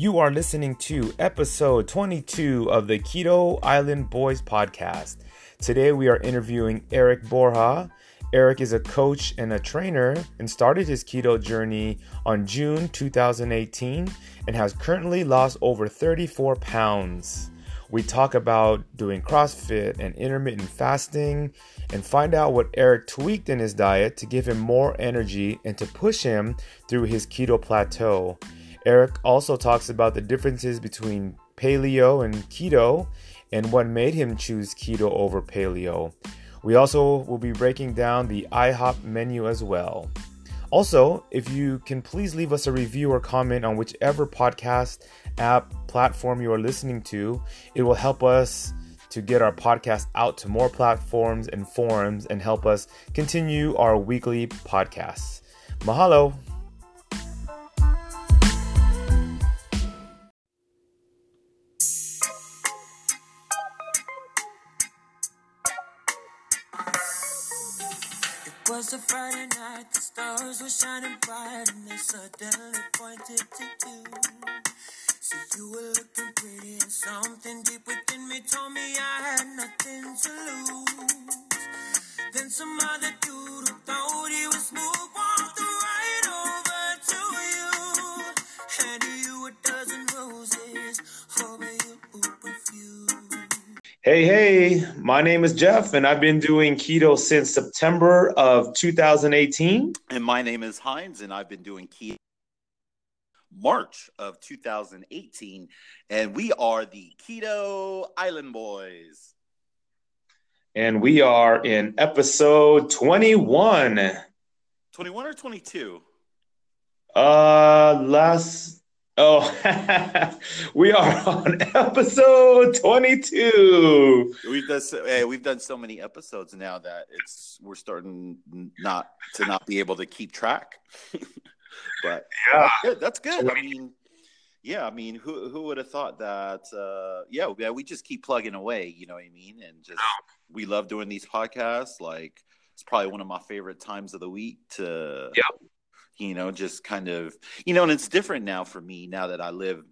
You are listening to episode 22 of the Keto Island Boys podcast. Today we are interviewing Eric Borja. Eric is a coach and a trainer and started his keto journey on June 2018 and has currently lost over 34 pounds. We talk about doing CrossFit and intermittent fasting and find out what Eric tweaked in his diet to give him more energy and to push him through his keto plateau. Eric also talks about the differences between paleo and keto and what made him choose keto over paleo. We also will be breaking down the IHOP menu as well. Also, if you can please leave us a review or comment on whichever podcast app platform you are listening to, it will help us to get our podcast out to more platforms and forums and help us continue our weekly podcasts. Mahalo! Was a Friday night, the stars were shining bright, and they suddenly pointed to you. So you were looking pretty, and something deep within me told me I had nothing to lose. Then some other dude who thought he was smooth walked right Hey, hey, my name is Jeff, and I've been doing keto since September of 2018. And my name is Hines, and I've been doing keto March of 2018, and we are the Keto Island Boys. And we are in episode 21. 21 or 22? Uh, last. Oh, we are on episode 22. We've done so, hey, we've done so many episodes now that it's we're starting not to not be able to keep track. but Yeah. that's good. That's good. I mean, yeah, I mean, who who would have thought that? Uh, yeah, yeah, we just keep plugging away. You know what I mean? And just we love doing these podcasts. Like it's probably one of my favorite times of the week to, Yep. You know, just kind of, you know, and it's different now for me now that I live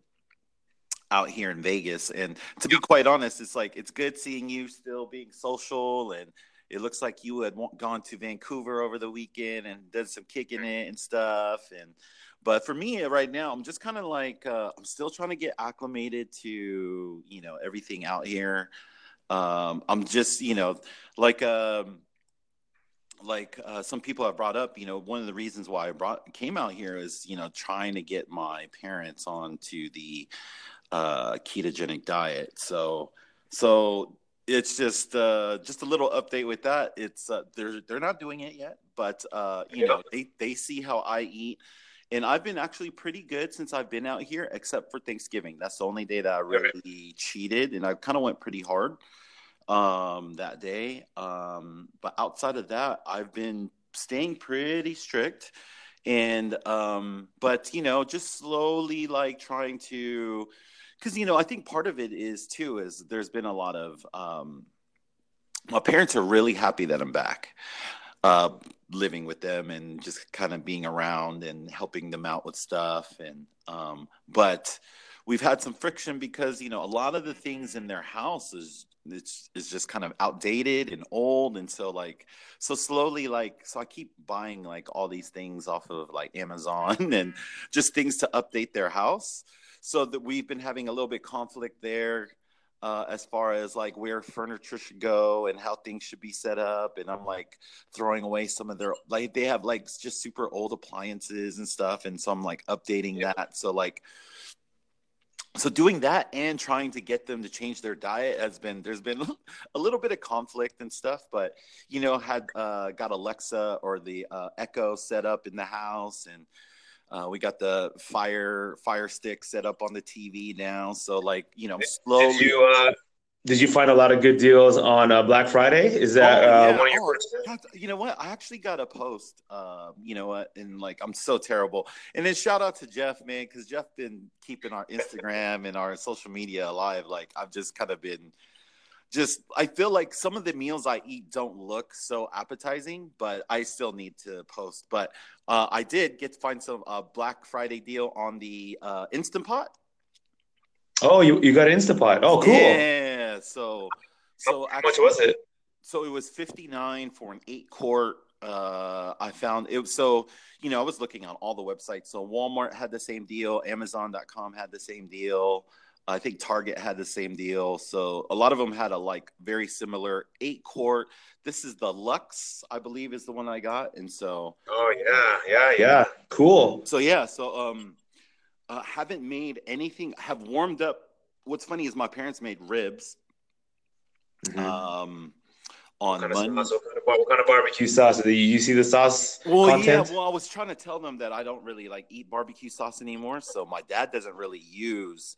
out here in Vegas. And to be quite honest, it's like it's good seeing you still being social and. It looks like you had gone to Vancouver over the weekend and done some kicking it and stuff. And but for me right now, I'm just kind of like uh, I'm still trying to get acclimated to you know everything out here. Um, I'm just you know like um, like uh, some people have brought up. You know, one of the reasons why I brought came out here is you know trying to get my parents onto the uh, ketogenic diet. So so it's just uh, just a little update with that. It's uh, they're they're not doing it yet, but uh, you know they they see how I eat, and I've been actually pretty good since I've been out here, except for Thanksgiving. That's the only day that I really cheated, and I kind of went pretty hard um, that day. Um, but outside of that, I've been staying pretty strict, and um, but you know just slowly like trying to because you know i think part of it is too is there's been a lot of um my parents are really happy that i'm back uh living with them and just kind of being around and helping them out with stuff and um but we've had some friction because you know a lot of the things in their house is it's is just kind of outdated and old. And so like so slowly like so i keep buying like all these things off of like amazon and just things to update their house. So that we've been having a little bit conflict there uh, as far as like where furniture should go and how things should be set up. And i'm like throwing away some of their like they have like just super old appliances and stuff. And so i'm like updating that. So like so doing that and trying to get them to change their diet has been there's been a little bit of conflict and stuff but you know had uh, got alexa or the uh, echo set up in the house and uh, we got the fire fire stick set up on the tv now. So like you know slowly Did you, uh, did you find a lot of good deals on uh, Black Friday? Is that Oh, uh, one of your Oh, first? You know what? I actually got a post. Um, you know what? And like, I'm so terrible. And then shout out to Jeff, man, because Jeff been keeping our Instagram and our social media alive. Like, I've just kind of been just. I feel like some of the meals I eat don't look so appetizing, but I still need to post. But uh, I did get to find some uh, Black Friday deal on the uh, Instant Pot. Oh, you, you got Instapot. Oh, cool. Yeah. So so How much was it? So it was 59 for an eight quart. Uh, I found it was so, you know, I was looking on all the websites. So Walmart had the same deal, Amazon.com had the same deal. I think Target had the same deal. So a lot of them had a like very similar eight quart. This is the Lux, I believe, is the one I got. And so, Oh, yeah, yeah, yeah. Cool. so yeah, so um, uh, haven't made anything. Have warmed up. What's funny is my parents made ribs. Mhm. Um, What on kind, of Monday. sauce, what, kind of, bar- what kind of barbecue sauce? Do you see the sauce Well, content? yeah. Well, I was trying to tell them that I don't really like eat barbecue sauce anymore. So my dad doesn't really use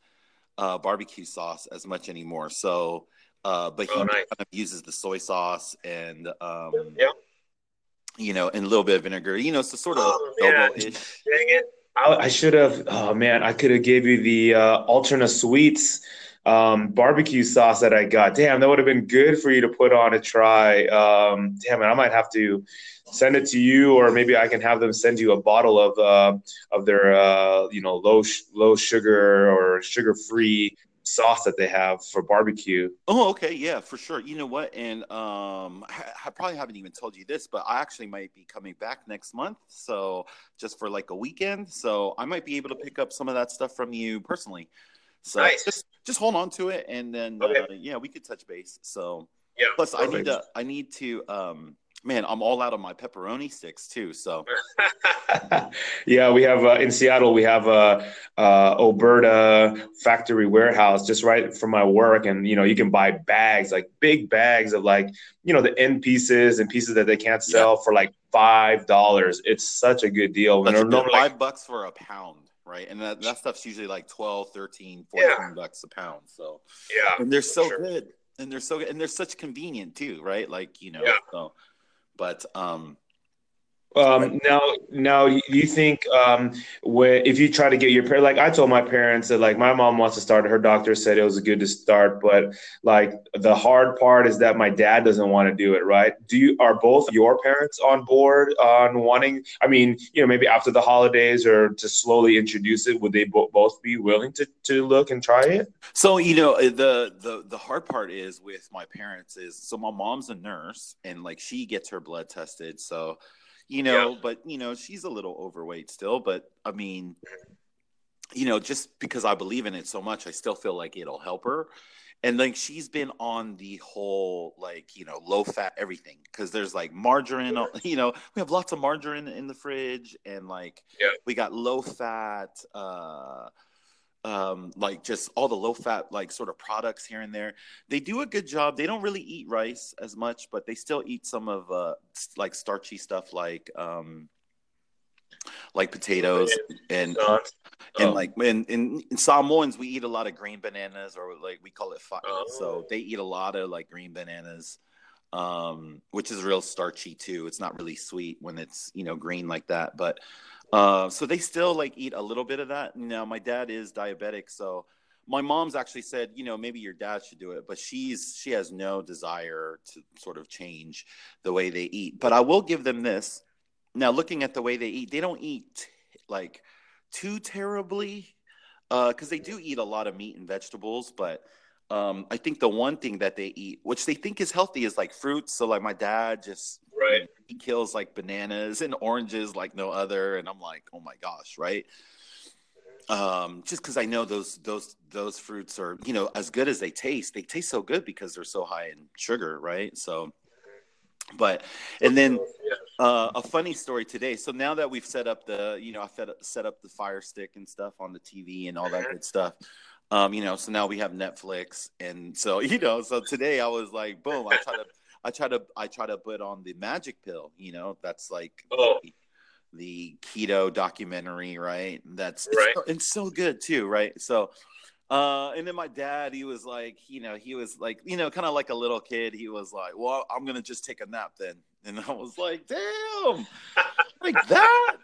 uh, barbecue sauce as much anymore. So, uh, but he Oh, nice. kind of uses the soy sauce and um, Yeah. you know, and a little bit of vinegar. You know, it's so sort of Oh, man. ish. Dang it. I, I should have. Oh man, I could have gave you the uh, AlternaSweets um, barbecue sauce that I got. Damn, that would have been good for you to put on a try. Um, damn it, I might have to send it to you, or maybe I can have them send you a bottle of uh, of their uh, you know low low sugar or sugar free sauce that they have for barbecue. Oh, okay, yeah, for sure. You know what? And um, I, I probably haven't even told you this, but I actually might be coming back next month, so just for like a weekend. So I might be able to pick up some of that stuff from you personally. So Nice. just just hold on to it, and then Okay. uh, yeah, we could touch base. So Yeah. plus, I need to I need to um, man, I'm all out of my pepperoni sticks too. So yeah, we have uh, in Seattle. We have a uh, uh, Alberta factory warehouse just right from my work, and you know you can buy bags, like big bags of like you know the end pieces and pieces that they can't sell for like five dollars. It's such a good deal. that's good. normally- five bucks for a pound, right? And that, that stuff's usually like 12, 13, 14 Yeah. bucks a pound. So yeah, and they're so sure. good and they're so good and they're such convenient too right like you know Yeah. so but um Um, now, now, do you think um, when if you try to get your parents, like I told my parents that like my mom wants to start, her doctor said it was good to start, but like the hard part is that my dad doesn't want to do it. Right? Do you are both your parents on board on wanting? I mean, you know, maybe after the holidays or to slowly introduce it, would they bo- both be willing to to look and try it? so you know uh, the the the hard part is with my parents is so my mom's a nurse and like she gets her blood tested so you know but you know she's a little overweight still but i mean you know just because i believe in it so much i still feel like it'll help her and like she's been on the whole like you know low fat everything because there's like margarine you know we have lots of margarine in the fridge and like Yeah. we got low fat uh um like just all the low fat like sort of products here and there they do a good job they don't really eat rice as much but they still eat some of uh like starchy stuff like um like potatoes and and Oh. like in, in in Samoans we eat a lot of green bananas or like we call it fa'i. Oh. So they eat a lot of like green bananas, um, which is real starchy too. It's not really sweet when it's you know green like that, but uh, so they still like eat a little bit of that. Now my dad is diabetic, so my mom's actually said you know maybe your dad should do it, but she's she has no desire to sort of change the way they eat. But I will give them this. Now looking at the way they eat, they don't eat like too terribly because they do eat a lot of meat and vegetables but um, i think the one thing that they eat which they think is healthy is like fruits so like my dad just Right. he kills like bananas and oranges like no other and i'm like oh my gosh right um just because i know those those those fruits are you know as good as they taste they taste so good because they're so high in sugar right so but and then uh, a funny story today. So now that we've set up the, you know, I set set up the Fire Stick and stuff on the TV and all that good stuff. Um, you know, so now we have Netflix, and so you know, so today I was like, boom, I try to, I try to, I try to put on the Magic Pill. You know, that's like Oh. the keto documentary, right? That's Right. It's, it's so good too, right? So. Uh, and then my dad, he was like, you know, he was like, you know, kind of like a little kid. He was like, well, I'm going to just take a nap then. And I was like, damn, like that.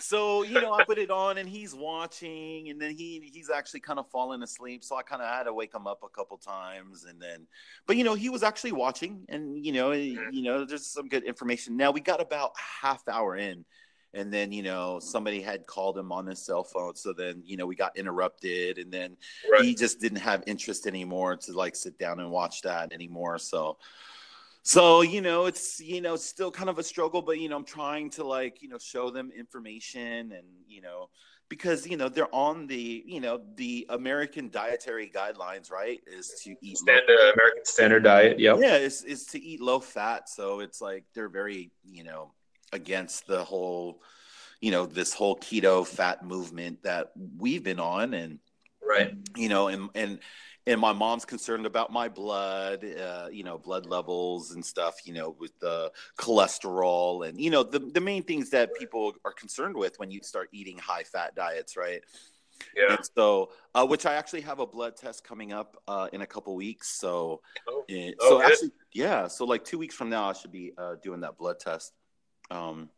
So, you know, I put it on and he's watching and then he he's actually kind of falling asleep. So I kind of had to wake him up a couple times and then but you know, he was actually watching and you know, eh, mm. you know, there's some good information. Now we got about half hour in and then you know somebody had called him on his cell phone so then you know we got interrupted and then Right. he just didn't have interest anymore to like sit down and watch that anymore so so you know it's you know still kind of a struggle but you know i'm trying to like you know show them information and you know because you know they're on the you know the american dietary guidelines right is to eat low- Standard American Standard Diet. Yep. yeah is, is to eat low fat so it's like they're very you know against the whole you know this whole keto fat movement that we've been on and Right. you know and and and my mom's concerned about my blood uh, you know blood levels and stuff you know with the cholesterol and you know the, the main things that people are concerned with when you start eating high fat diets right Yeah. and so uh, which i actually have a blood test coming up uh, in a couple weeks so Oh. eh, Oh, so actually yeah so like two weeks from now i should be uh, doing that blood test um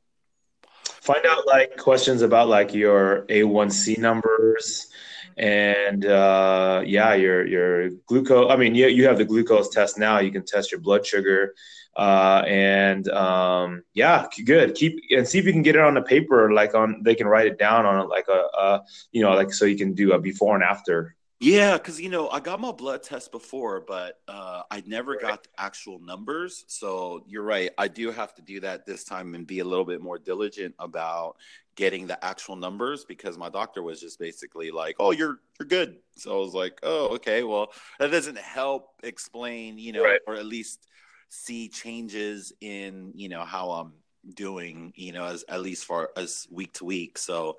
Find out like questions about like your A1C numbers and uh, yeah, your your glucose. I mean, you you have the glucose test now. You can test your blood sugar, uh, and um, yeah, good. Keep and see if you can get it on the paper. Like on, they can write it down on like a, a you know, like so you can do a before and after. Yeah, because you know I got my blood test before, but uh, I never got the actual numbers. So you're right, I do have to do that this time and be a little bit more diligent about getting the actual numbers because my doctor was just basically like, "Oh, you're you're good." So I was like, "Oh, okay." Well, that doesn't help explain, you know, Right. or at least see changes in you know how I'm doing, you know, as at least for as week to week. So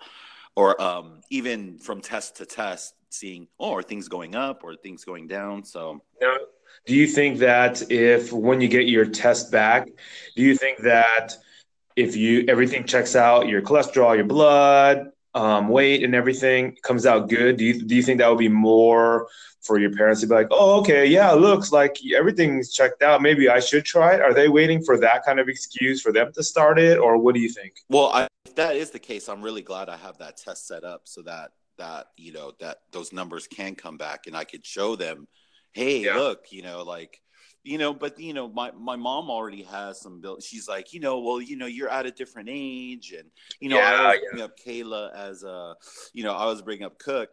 or um, even from test to test, seeing, oh, are things going up or things going down? So, Now, do you think that if when you get your test back, do you think that if you everything checks out, your cholesterol, your blood, um, weight, and everything comes out good, do you do you think that would be more for your parents to be like, oh, okay, yeah, it looks like everything's checked out. Maybe I should try it. Are they waiting for that kind of excuse for them to start it, or what do you think? well, I, if that is the case, I'm really glad I have that test set up so that that you know that those numbers can come back and I could show them, hey, Yeah. look, you know, like. You know, but you know, my, my mom already has some bill. She's like, you know, well, you know, you're at a different age, and you know, Yeah, I always yeah. bring up Kayla as a, you know, I was bringing up Cook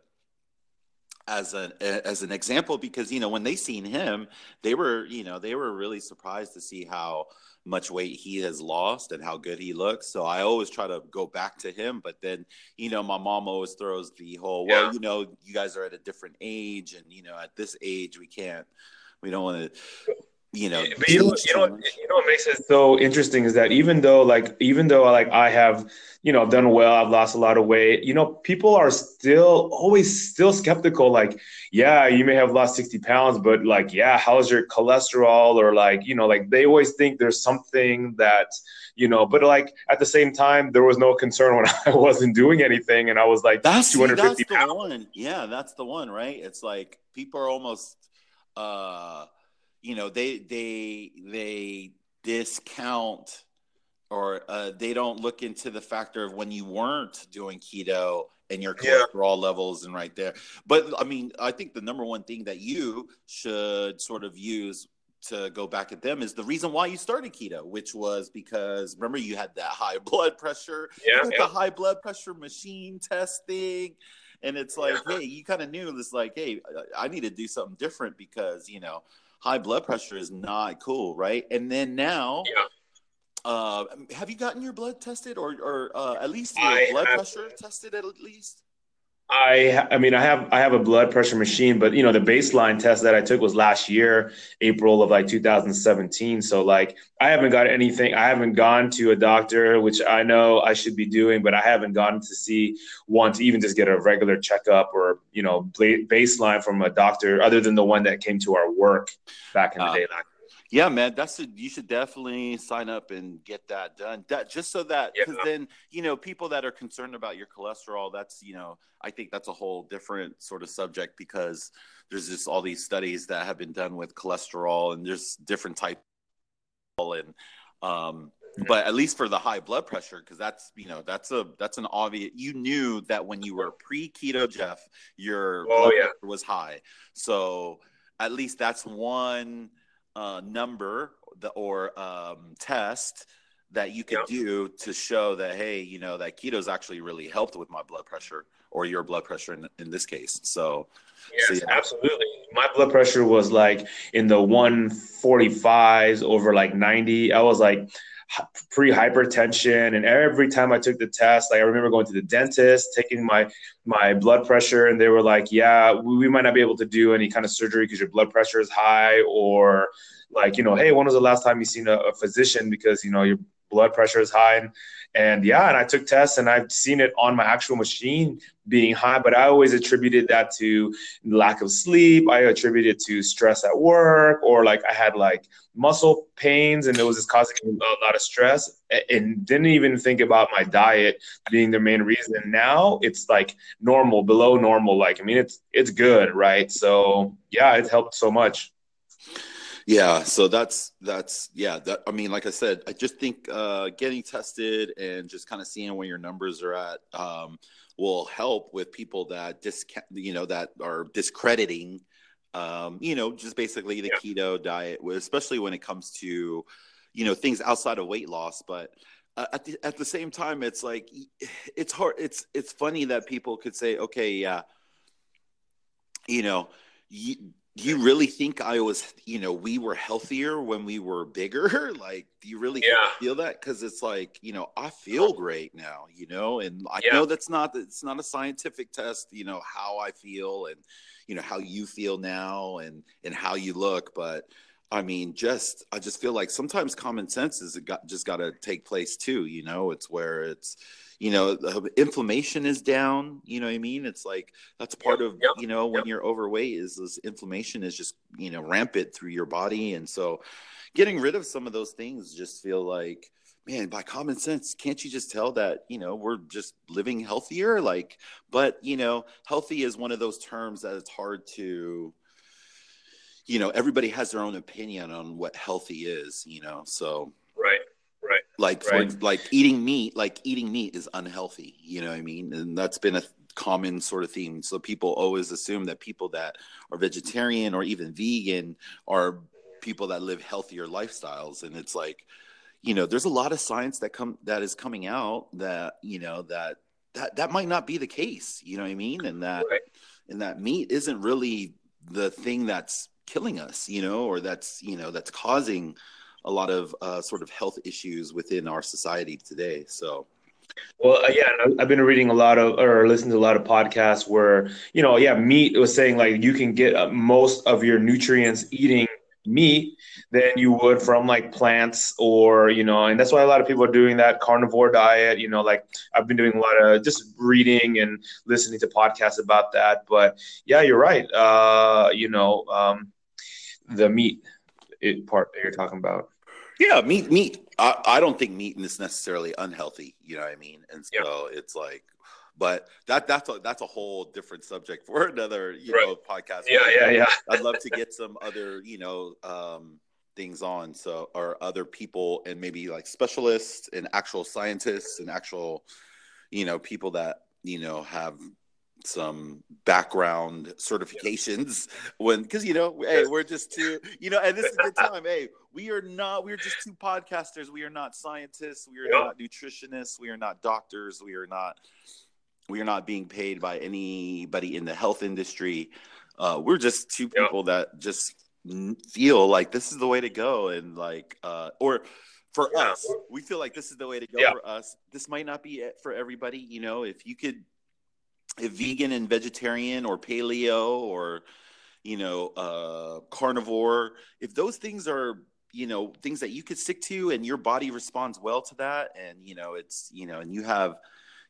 as an as an example because you know when they seen him they were you know they were really surprised to see how much weight he has lost and how good he looks so i always try to go back to him but then you know my mom always throws the whole well Yeah. you know you guys are at a different age and you know at this age we can't we don't want to you know But you know, you know, you know what makes it so interesting is that even though, like, even though like I have, you know, done well, I've lost a lot of weight. You know, people are still always still skeptical. Like, yeah, you may have lost sixty pounds, but like, yeah, how's your cholesterol? Or like, you know, like they always think there's something that, you know, but like at the same time, there was no concern when I wasn't doing anything, and I was like That's 250 see, that's fifty the one. Yeah, that's the one, right? It's like people are almost uh you know, they they they discount or uh, they don't look into the factor of when you weren't doing keto and your Yeah. cholesterol levels and right there. But I mean, I think the number one thing that you should sort of use to go back at them is the reason why you started keto, which was because remember you had that high blood pressure Yeah, yeah. the high blood pressure machine testing and it's like hey you kind of knew this like hey i need to do something different because you know high blood pressure is not cool right? And then now Yeah. uh have you gotten your blood tested or or uh, at least your I blood pressure tested at least I I mean I have I have a blood pressure machine, but you know the baseline test that I took was last year, April of like 2017. So like I haven't got anything. I haven't gone to a doctor, which I know I should be doing, but I haven't gone to see one to even just get a regular checkup or you know baseline from a doctor other than the one that came to our work back in the Ah. day. Like, Yeah, man, that's a, you should definitely sign up and get that done. That just so that because Yeah. then you know people that are concerned about your cholesterol. That's you know I think that's a whole different sort of subject because there's just all these studies that have been done with cholesterol and there's different types and um but at least for the high blood pressure because that's you know that's a that's an obvious you knew that when you were pre keto jeff your Oh, blood yeah. pressure was high so at least that's one uh, number the, or um, test that you could do to show that hey you know that keto's actually really helped with my blood pressure or your blood pressure in, in this case. So yes so, yeah. absolutely. My blood pressure was like in the 145s over like 90 i was like pre hypertension and every time i took the test like i remember going to the dentist taking my my blood pressure and they were like yeah we, might not be able to do any kind of surgery because your blood pressure is high or like you know hey when was the last time you seen a, a physician because you know your blood pressure is high? And, and yeah and i took tests and i've seen it on my actual machine being high but i always attributed that to lack of sleep. I attributed to stress at work or like i had like muscle pains and it was just causing a lot of stress and didn't even think about my diet being the main reason. Now it's like normal below normal like i mean it's it's good right? So yeah it helped so much yeah, so that's that's yeah. That I mean, like I said, I just think uh, getting tested and just kind of seeing where your numbers are at um, will help with people that discount, you know, that are discrediting, um, you know, just basically the yeah. keto diet, especially when it comes to, you know, things outside of weight loss. But uh, at the at the same time, it's like it's hard. It's it's funny that people could say, okay, yeah, you know. You, do you really think I was, you know, we were healthier when we were bigger? like, do you really yeah. feel that? Because it's like, you know, I feel great now, you know, and I yeah. know that's not it's not a scientific test, you know, how I feel and you know how you feel now and and how you look, but I mean, just I just feel like sometimes common sense is got just got to take place too. You know, it's where it's you know the inflammation is down you know what i mean? It's like that's part yep, of yep, you know when you're overweight is this inflammation is just you know rampant through your body. And so getting rid of some of those things just feel like man by common sense can't you just tell that you know we're just living healthier? Like but you know healthy is one of those terms that it's hard to you know everybody has their own opinion on what healthy is you know? So. Like right. For, like eating meat, like eating meat is unhealthy. You know what I mean? And that's been a common sort of theme. So people always assume that people that are vegetarian or even vegan are people that live healthier lifestyles. And it's like, you know, there's a lot of science that come that is coming out that, you know, that that that might not be the case. You know what I mean? And that right. and that meat isn't really the thing that's killing us, you know, or that's, you know, that's causing a lot of uh, sort of health issues within our society today. So. Well, uh, yeah, I've been reading a lot of or listening to a lot of podcasts where you know, yeah, meat was saying like you can get uh, most of your nutrients eating meat than you would from like plants or you know, and that's why a lot of people are doing that carnivore diet. You know, like I've been doing a lot of just reading and listening to podcasts about that. But yeah, you're right. Uh, you know, um, the meat it part that you're talking about. Yeah, meat. Meat. I, I don't think meat is necessarily unhealthy. You know what I mean? And so yeah. it's like, but that that's a that's a whole different subject for another you right. know podcast. Yeah, yeah, yeah. I'd love to get some other you know um, things on so or other people and maybe like specialists and actual scientists and actual you know people that you know have some background certifications when because you know hey we're just two you know and this is the time hey we are not we're just two podcasters. We are not scientists. We are not nutritionists. We are not doctors. We are not we are not being paid by anybody in the health industry. Uh, we're just two people that just feel like this is the way to go and like uh, or for yeah. us we feel like this is the way to go for us. This might not be it for everybody you know if you could vegan and vegetarian or paleo or you know uh, carnivore if those things are you know things that you could stick to and your body responds well to that and you know it's you know and you have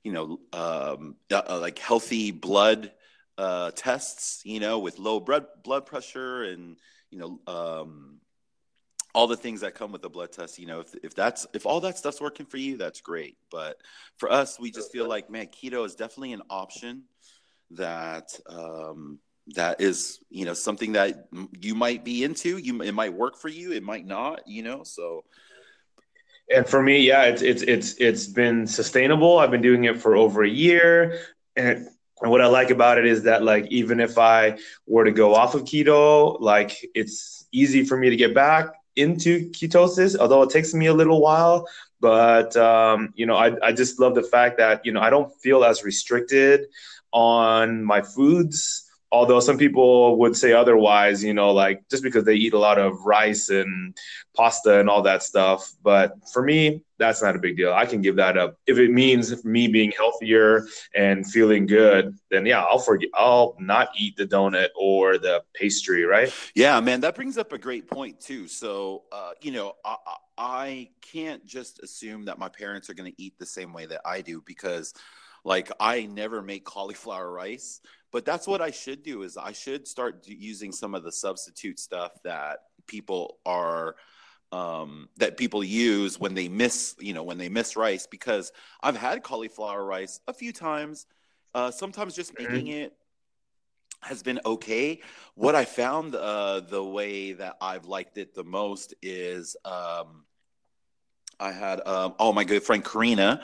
you know um, uh, like healthy blood uh, tests you know with low blood blood pressure and you know um, all the things that come with the blood test you know if, if that's if all that stuff's working for you that's great. But for us we just feel like man keto is definitely an option that um that is you know something that you might be into. You it might work for you. It might not you know so. And for me yeah it's it's it's it's been sustainable. I've been doing it for over a year. And and what I like about it is that like even if I were to go off of keto, like it's easy for me to get back into ketosis, although it takes me a little while. but um, you know, I, I just love the fact that you know I don't feel as restricted on my foods although some people would say otherwise you know like just because they eat a lot of rice and pasta and all that stuff. But for me that's not a big deal. I can give that up. If it means me being healthier and feeling good then yeah i'll forget i'll not eat the donut or the pastry right? Yeah man that brings up a great point too. So uh, you know I, I can't just assume that my parents are going to eat the same way that i do because like I never make cauliflower rice, but that's what I should do is I should start using some of the substitute stuff that people are um, that people use when they miss, you know, when they miss rice because I've had cauliflower rice a few times. Uh, sometimes just mm-hmm. making it has been okay. What I found uh, the way that I've liked it the most is um, I had um, oh my good friend Karina.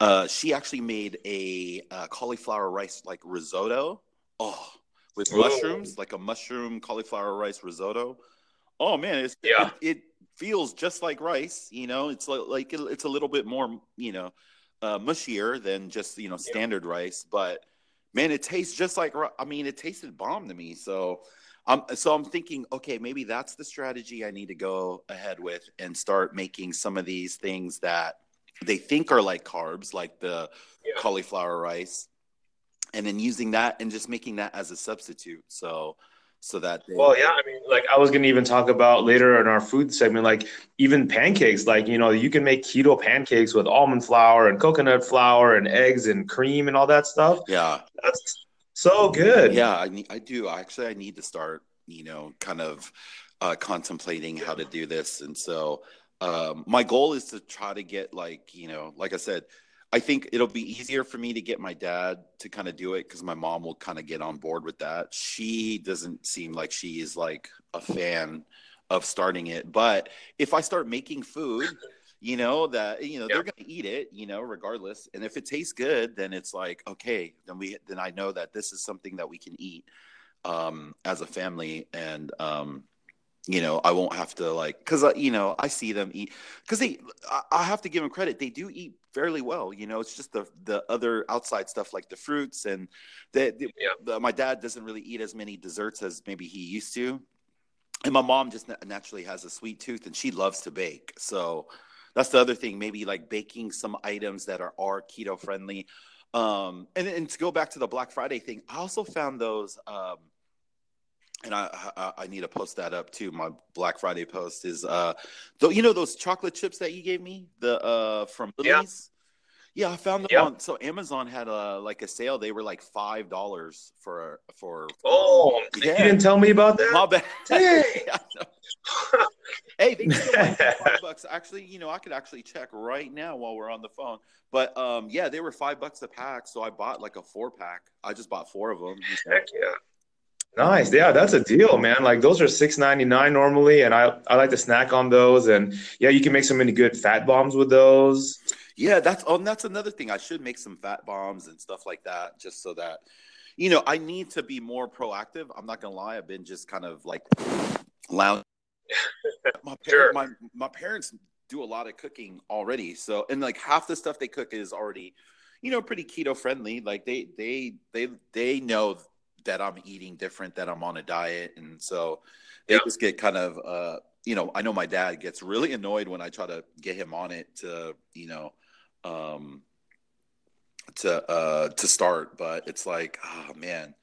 Uh, she actually made a uh, cauliflower rice like risotto. Oh, with Ooh. mushrooms, like a mushroom cauliflower rice risotto. Oh man, it's, yeah. It, it, feels just like rice. You know, it's like, like it's a little bit more you know uh, mushier than just you know standard yeah. rice, but man, it tastes just like. I mean, it tasted bomb to me. So um, so I'm thinking, okay, maybe that's the strategy I need to go ahead with and start making some of these things that they think are like carbs, like the yeah. cauliflower rice, and then using that and just making that as a substitute. So, so that they... well, yeah, I mean, like I was gonna even talk about later in our food segment, like even pancakes. Like you know, you can make keto pancakes with almond flour and coconut flour and eggs and cream and all that stuff. Yeah, that's so good. Yeah, I I do. Actually, I need to start, you know, kind of uh, contemplating how to do this. And so um, my goal is to try to get like, you know, like I said, I think it'll be easier for me to get my dad to kind of do it because my mom will kind of get on board with that. She doesn't seem like she is like a fan of starting it. But if I start making food, you know that you know they're going to eat it you know regardless. And if it tastes good then it's like okay then we then i know that this is something that we can eat um as a family. And um you know i won't have to like because uh, you know i see them eat because they I, I have to give them credit. They do eat fairly well you know. It's just the the other outside stuff like the fruits and the, the, yeah. my dad doesn't really eat as many desserts as maybe he used to. And my mom just naturally has a sweet tooth and she loves to bake. So that's the other thing. Maybe like baking some items that are, are keto friendly. Um, and, and to go back to the Black Friday thing, I also found those. Um, and I, I, I need to post that up too. My Black Friday post is uh, though you know those chocolate chips that you gave me the uh from Lily's. Yeah, I found them yep. on. So Amazon had a like a sale. They were like five dollars for for. Oh, yeah. you didn't tell me about that. My bad. hey, they like five bucks. Actually, you know, I could actually check right now while we're on the phone. But um, yeah, they were five bucks a pack. So I bought like a four pack. I just bought four of them. Heck yeah. Nice. Yeah, that's a deal, man. Like those are six ninety nine normally, and I, I like to snack on those. And yeah, you can make so many good fat bombs with those. Yeah, that's oh, that's another thing. I should make some fat bombs and stuff like that, just so that you know I need to be more proactive. I'm not gonna lie, I've been just kind of like lounge. my, sure. my my parents do a lot of cooking already, so and like half the stuff they cook is already, you know, pretty keto friendly. Like they they they they know that I'm eating different, that I'm on a diet, and so they just get kind of uh you know, I know my dad gets really annoyed when I try to get him on it to, you know, um, to uh, to start, but it's like, oh man.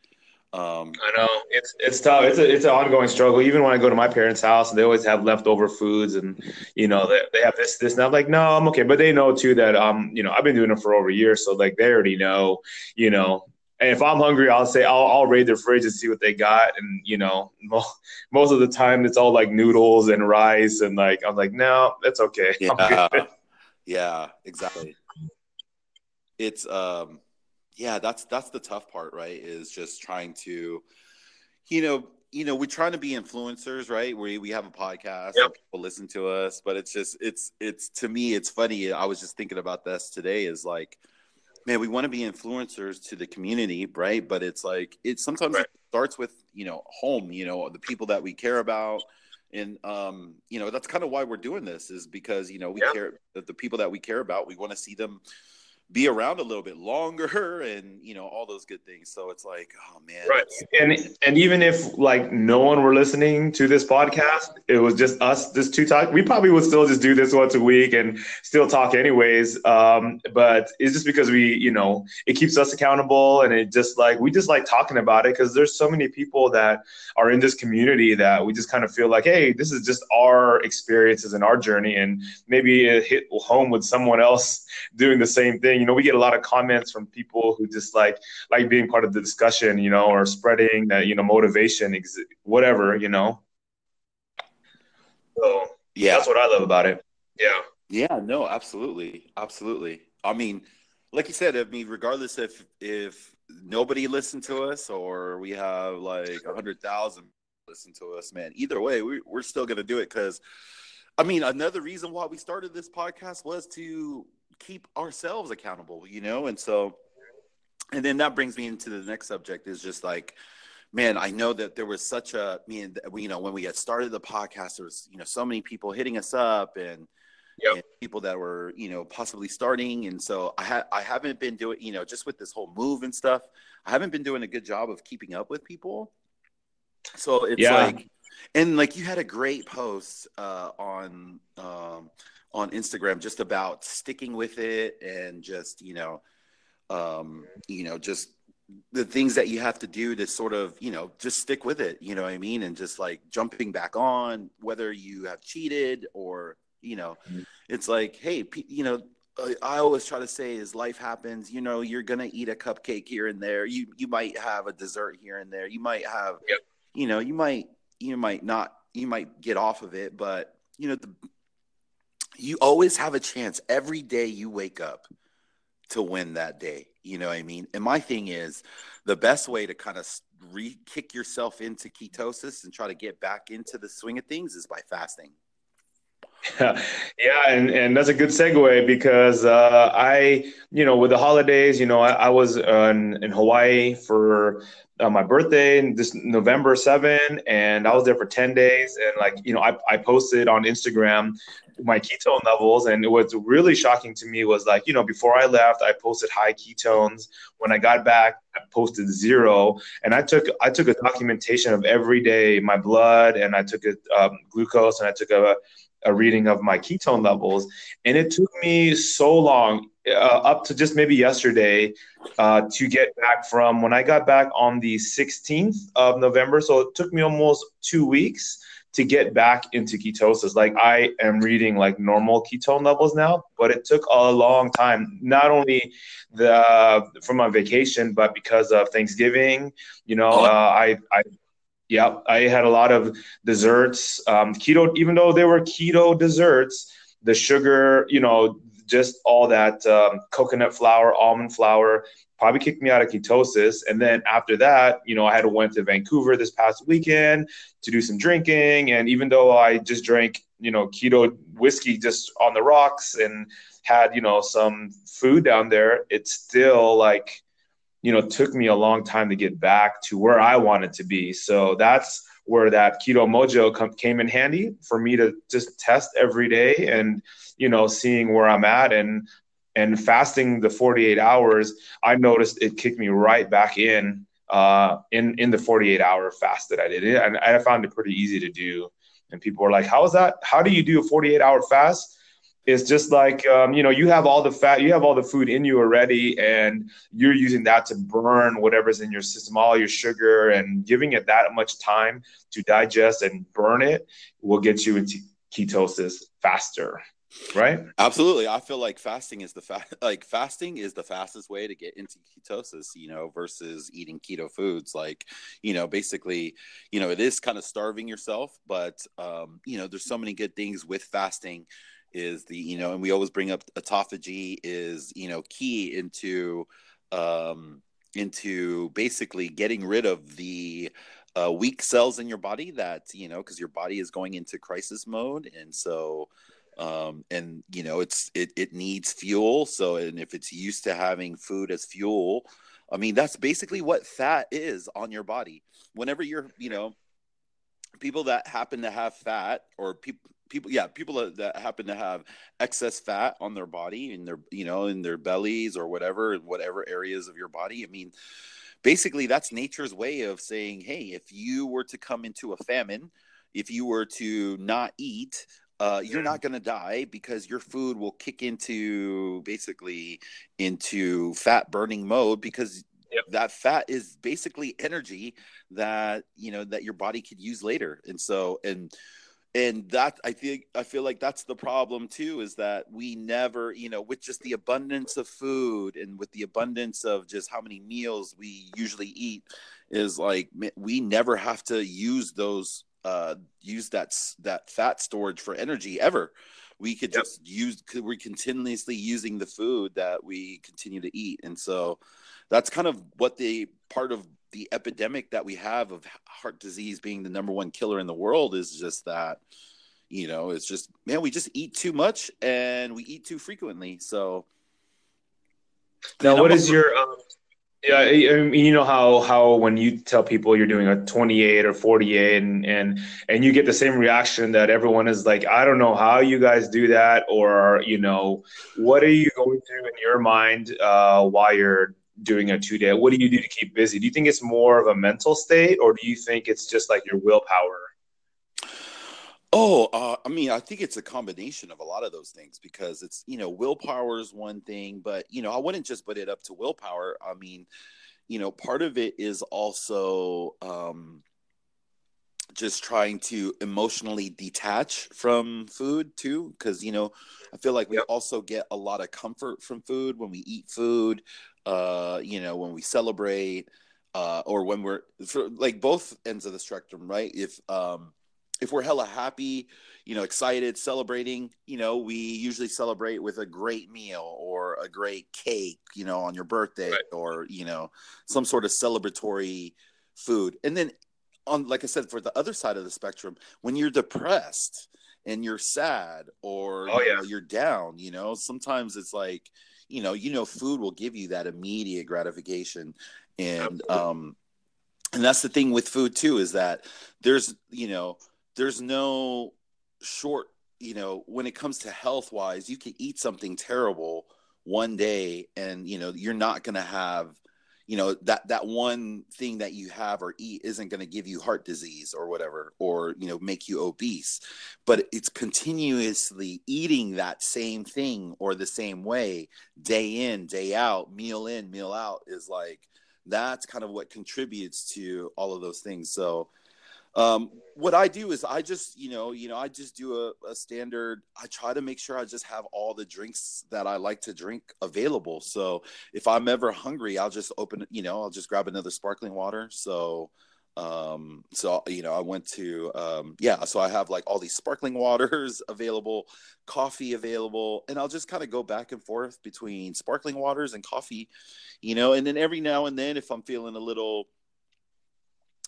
Um, I know it's it's tough. It's a, it's an ongoing struggle. Even when I go to my parents' house, they always have leftover foods, and you know they, they have this this. And I'm like, no, I'm okay. But they know too that um, you know, I've been doing it for over a year, so like they already know, you know. And if I'm hungry, I'll say I'll, I'll raid their fridge and see what they got. And you know, most of the time it's all like noodles and rice, and like I'm like, no, that's okay. Yeah, yeah, exactly it's um yeah that's that's the tough part right is just trying to you know you know we're trying to be influencers right we we have a podcast yep. people listen to us but it's just it's it's to me it's funny i was just thinking about this today is like man we want to be influencers to the community right but it's like it sometimes right. it starts with you know home you know the people that we care about and um, you know that's kind of why we're doing this is because you know we Yeah. care that the people that we care about we want to see them be around a little bit longer and you know all those good things so it's like oh man Right. And and even if like no one were listening to this podcast, it was just us, just two talk. We probably would still just do this once a week and still talk anyways. Um, but it's just because we, you know, it keeps us accountable and it just like we just like talking about it because there's so many people that are in this community that we just kind of feel like, hey, this is just our experiences and our journey, and maybe it hit home with someone else doing the same thing. You know, we get a lot of comments from people who just like like being part of the discussion, you know, or spreading that, you know, motivation, ex- whatever, you know. So yeah that's what I love about it. Yeah. Yeah, no, absolutely, absolutely. I mean, like you said, I mean, regardless if if nobody listened to us or we have like a hundred thousand listen to us, man. Either way, we, we're still gonna do it because, I mean, another reason why we started this podcast was to keep ourselves accountable, you know, and so, and then that brings me into the next subject is just like. Man, I know that there was such a, I mean, you know, when we had started the podcast, there was, you know, so many people hitting us up and, Yep. people that were you know possibly starting and so i ha- i haven't been doing you know just with this whole move and stuff i haven't been doing a good job of keeping up with people so it's Yeah. like and like you had a great post uh on um on instagram just about sticking with it and just you know um you know just the things that you have to do to sort of you know just stick with it you know what i mean and just like jumping back on whether you have cheated or you know Mhm. it's like hey you know I- I always try to say is life happens you know you're gonna eat a cupcake here and there you you might have a dessert here and there you might have Yep. you know you might you might not you might get off of it but you know the, you always have a chance every day you wake up to win that day. You know what i mean? And my thing is the best way to kind of re kick yourself into ketosis and try to get back into the swing of things is by fasting yeah, and, and that's a good segue because uh, I, you know, with the holidays, you know, I, I was uh, in, in Hawaii for uh, my birthday, this November 7, and I was there for 10 days. And like, you know, I, I posted on Instagram my ketone levels. And what's really shocking to me was like, you know, before I left, I posted high ketones. When I got back, I posted zero. And I took, I took a documentation of every day, my blood, and I took a um, glucose, and I took a, a reading of my ketone levels. And it took me so long, uh, up to just maybe yesterday, uh, to get back from when I got back on the 16th of November. So it took me almost two weeks to get back into ketosis. Like I am reading like normal ketone levels now, but it took a long time. Not only the from my vacation, but because of Thanksgiving. You know, uh, I I yeah, I had a lot of desserts. Um, keto, even though they were keto desserts, the sugar, you know, just all that um, coconut flour, almond flour, probably kicked me out of ketosis. And then after that, you know, I had to went to Vancouver this past weekend to do some drinking. And even though I just drank, you know, keto whiskey just on the rocks and had, you know, some food down there, it's still like, you know, took me a long time to get back to where I wanted to be. So that's where that keto mojo com- came in handy for me to just test every day and, you know, seeing where I'm at and, and fasting the 48 hours, I noticed it kicked me right back in, uh, in, in the 48 hour fast that I did. And I found it pretty easy to do. And people were like, how is that? How do you do a 48 hour fast? It's just like um, you know you have all the fat, you have all the food in you already, and you're using that to burn whatever's in your system, all your sugar, and giving it that much time to digest and burn it will get you into ketosis faster, right? Absolutely. I feel like fasting is the fa- like fasting is the fastest way to get into ketosis, you know, versus eating keto foods. Like, you know, basically, you know, it is kind of starving yourself, but um, you know, there's so many good things with fasting is the, you know, and we always bring up autophagy is, you know, key into um into basically getting rid of the uh, weak cells in your body that you know because your body is going into crisis mode. And so um, and you know it's it, it needs fuel. So and if it's used to having food as fuel i mean that's basically what fat is on your body. Whenever you're you know people that happen to have fat or people people yeah people that, that happen to have excess fat on their body in their you know in their bellies or whatever in whatever areas of your body i mean basically that's nature's way of saying hey if you were to come into a famine if you were to not eat uh, you're not going to die because your food will kick into basically into fat burning mode because yep. that fat is basically energy that you know that your body could use later and so and and that i think i feel like that's the problem too is that we never you know with just the abundance of food and with the abundance of just how many meals we usually eat is like we never have to use those uh use that that fat storage for energy ever we could yep. just use we're continuously using the food that we continue to eat and so that's kind of what the part of the epidemic that we have of heart disease being the number one killer in the world is just that you know it's just man we just eat too much and we eat too frequently. So now what is your um, yeah I mean, you know how how when you tell people you're doing a 28 or 48 and and and you get the same reaction that everyone is like i don't know how you guys do that or you know what are you going through in your mind uh, while you're doing a two day? What do you do to keep busy? Do you think it's more of a mental state, or do you think it's just like your willpower? Oh, uh, I mean, I think it's a combination of a lot of those things because it's you know willpower is one thing, but you know I wouldn't just put it up to willpower. I mean, you know, part of it is also um, just trying to emotionally detach from food too because you know i feel like we yep. also get a lot of comfort from food when we eat food uh, you know, when we celebrate, uh, or when we're for, like both ends of the spectrum, right? If um, if we're hella happy, you know, excited, celebrating, you know, we usually celebrate with a great meal or a great cake, you know, on your birthday right. or, you know, some sort of celebratory food. And then on like I said, for the other side of the spectrum, when you're depressed and you're sad or oh, yeah. you know, you're down, you know, sometimes it's like you know you know food will give you that immediate gratification. And um and that's the thing with food too is that there's you know there's no short you know when it comes to health wise you can eat something terrible one day and you know you're not going to have you know that that one thing that you have or eat isn't going to give you heart disease or whatever or you know make you obese. But it's continuously eating that same thing or the same way day in day out meal in meal out is like that's kind of what contributes to all of those things. So um, what I do is I just, you know, you know, I just do a, a, standard. I try to make sure I just have all the drinks that I like to drink available. So if I'm ever hungry, I'll just open, you know, I'll just grab another sparkling water. So, um, so you know, I went to, um, yeah, so I have like all these sparkling waters available, coffee available, and I'll just kind of go back and forth between sparkling waters and coffee, you know, and then every now and then, if I'm feeling a little,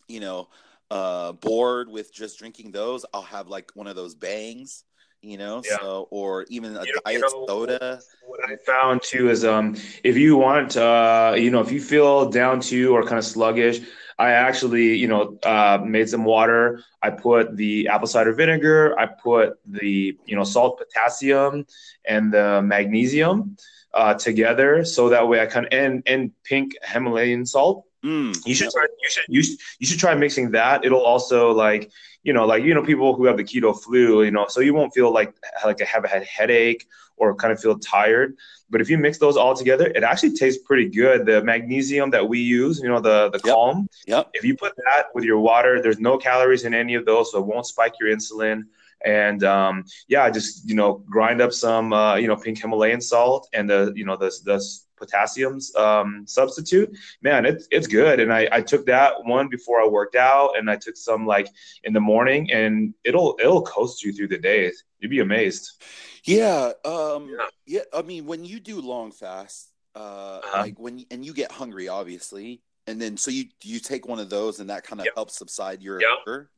you know uh, bored with just drinking those, I'll have like one of those bangs, you know, yeah. so or even a you diet know, soda. What I found too is um if you want uh you know if you feel down to or kind of sluggish, I actually you know uh, made some water. I put the apple cider vinegar. I put the you know salt, potassium, and the magnesium uh, together, so that way I kind of and and pink Himalayan salt Mm, you should try, you should you should you should try mixing that. It'll also like you know like you know people who have the keto flu, you know, so you won't feel like like have a headache or kind of feel tired. But if you mix those all together, it actually tastes pretty good. The magnesium that we use, you know, the the yep. calm. Yep. If you put that with your water, there's no calories in any of those, so it won't spike your insulin. And um, yeah, just you know, grind up some uh, you know pink Himalayan salt and the you know the the potassium's um, substitute, man, it's it's good. And I, I took that one before I worked out, and I took some like in the morning, and it'll it'll coast you through the day. You'd be amazed. Yeah, um, yeah. yeah. I mean, when you do long fasts, uh, uh-huh. like when and you get hungry, obviously, and then so you you take one of those, and that kind of yep. helps subside your hunger.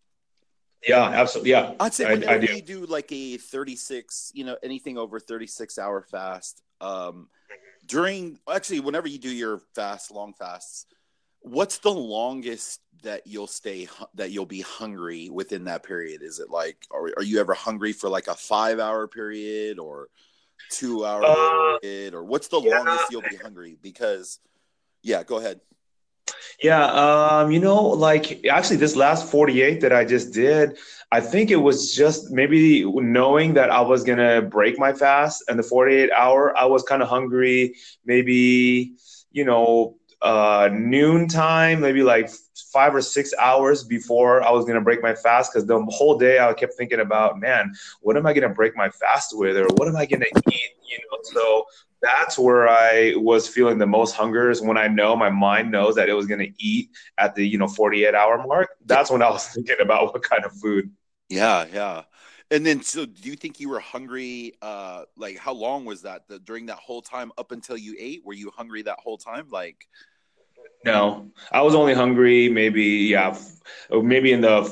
Yeah, absolutely. Yeah, I'd say whenever I, I do. you do like a 36, you know, anything over 36 hour fast, um, during actually whenever you do your fast long fasts what's the longest that you'll stay that you'll be hungry within that period? Is it like are, are you ever hungry for like a five hour period or two hour Uh, period or what's the yeah. longest you'll be hungry? Because yeah, go ahead. Yeah, um, you know, like actually this last 48 that I just did, I think it was just maybe knowing that I was gonna break my fast and the 48 hour, I was kind of hungry, maybe, you know, uh noon time, maybe like five or six hours before I was gonna break my fast because the whole day I kept thinking about, man, what am I gonna break my fast with or what am I gonna eat? You know, so that's where I was feeling the most hunger is when I know my mind knows that it was going to eat at the you know 48 hour mark. That's when I was thinking about what kind of food. Yeah, yeah. And then so do you think you were hungry uh like how long was that the, during that whole time up until you ate? Were you hungry that whole time? Like No, I was only hungry maybe yeah, f- maybe in the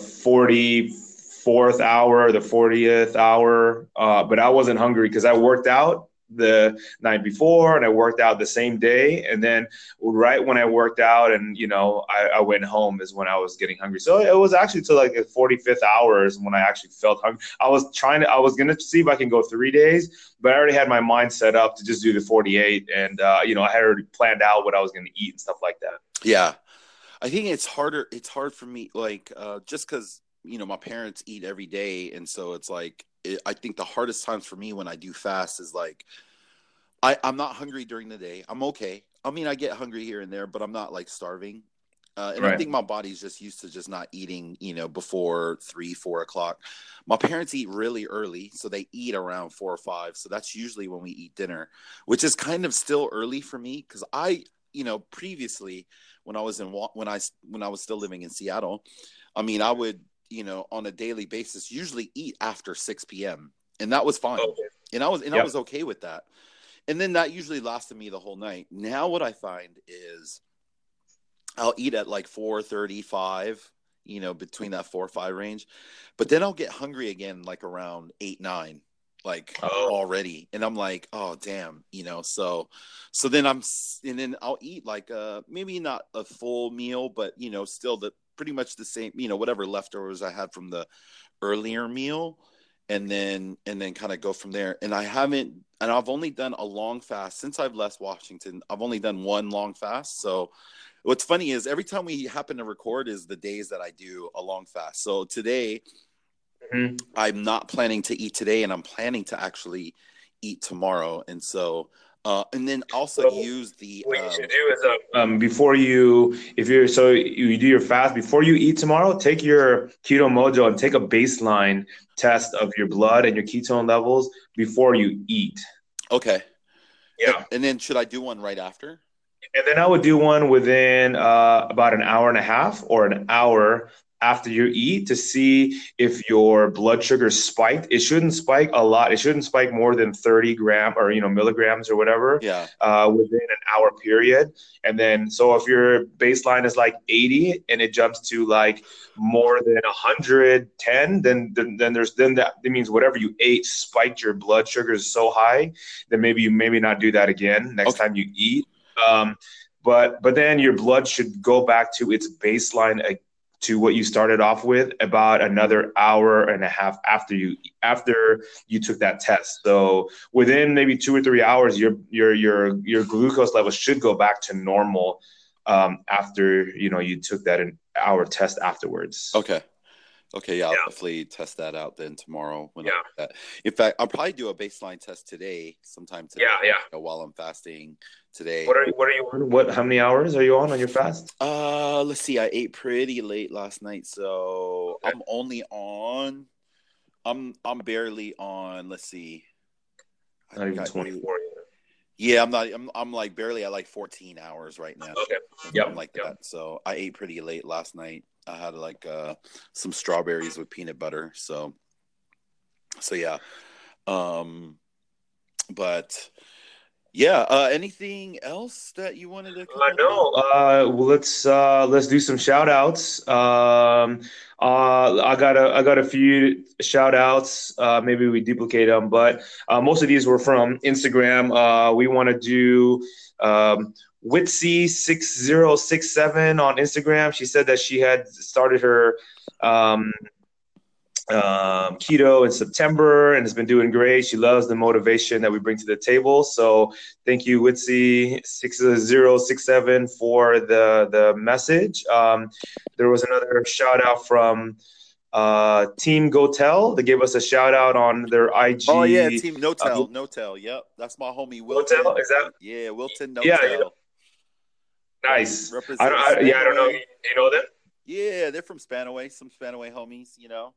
44th hour, the 40th hour, uh, but I wasn't hungry because I worked out the night before and I worked out the same day. And then right when I worked out and, you know, I, I went home is when I was getting hungry. So it was actually to like the 45th hours when I actually felt hungry. I was trying to, I was going to see if I can go three days, but I already had my mind set up to just do the 48. And, uh, you know, I had already planned out what I was going to eat and stuff like that. Yeah. I think it's harder it's hard for me like uh just cuz you know my parents eat every day and so it's like it, I think the hardest times for me when I do fast is like I I'm not hungry during the day. I'm okay. I mean I get hungry here and there but I'm not like starving. Uh, and I think my body's just used to just not eating, you know, before three, four o'clock. My parents eat really early, so they eat around four or five. So that's usually when we eat dinner, which is kind of still early for me because I, you know, previously when I was in when I when I was still living in Seattle, I mean, I would, you know, on a daily basis usually eat after six p.m. and that was fine, and I was and I was okay with that. And then that usually lasted me the whole night. Now what I find is I'll eat at like 4:35, you know, between that 4 or 5 range. But then I'll get hungry again like around 8 9 like Oh. already and I'm like, "Oh, damn," you know. So so then I'm and then I'll eat like uh maybe not a full meal, but you know, still the pretty much the same, you know, whatever leftovers I had from the earlier meal and then and then kind of go from there. And I haven't and I've only done a long fast since I've left Washington. I've only done one long fast. So what's funny is every time we happen to record is the days that I do a long fast. So today Mhm. I'm not planning to eat today and I'm planning to actually eat tomorrow. And so uh and then also So, use the What you um, should do is uh, um, before you, if you're so you do your fast before you eat tomorrow, take your Keto Mojo and take a baseline test of your blood and your ketone levels before you eat. okay. Yeah. And then should I do one right after? And then I would do one within uh, about an hour and a half or an hour after you eat to see if your blood sugar spiked. It shouldn't spike a lot. It shouldn't spike more than 30 gram or you know milligrams or whatever Yeah. uh, within an hour period. And then so if your baseline is like 80 and it jumps to like more than 110, then then, then there's then that, that means whatever you ate spiked your blood sugars so high that maybe you maybe not do that again next Okay. time you eat. Um, but but then your blood should go back to its baseline uh, to what you started off with about another hour and a half after you after you took that test. So within maybe two or three hours, your your your your glucose level should go back to normal um, after you know you took that an hour test afterwards. Okay. Okay, yeah, I'll Yeah. definitely test that out then tomorrow. When Yeah. I do that. In fact, I'll probably do a baseline test today, sometime today. Yeah, yeah. you know, while I'm fasting today. What are you, what are you on? What how many hours are you on on your fast? Uh, let's see. I ate pretty late last night, so Okay. I'm only on. I'm I'm barely on. Let's see. I Not even twenty. Yeah, I'm not. I'm I'm like barely at like 14 hours right now. Okay. Yep, like yep. that. So I ate pretty late last night. I had like uh some strawberries with peanut butter. So so yeah. Um but yeah, uh anything else that you wanted to Uh, no, uh, well, let's uh, let's do some shout outs. Um, uh, I got a I got a few shout outs. Uh, maybe we duplicate them, but uh, most of these were from Instagram. Uh, we want to do um, Witsy6067 on Instagram. She said that she had started her um, um, keto in September and has been doing great. She loves the motivation that we bring to the table. So thank you, Witsy6067 for the, the message. Um, there was another shout out from uh, Team GoTel. They gave us a shout out on their IG. Oh yeah, Team Notel, uh, Notel. Yep, that's my homie Wilton. Notel, is that? Yeah, Wilton Notel. Yeah, yeah. Nice. I don't, I, yeah, I don't know. You know them? Yeah, they're from Spanaway. Some Spanaway homies, you know.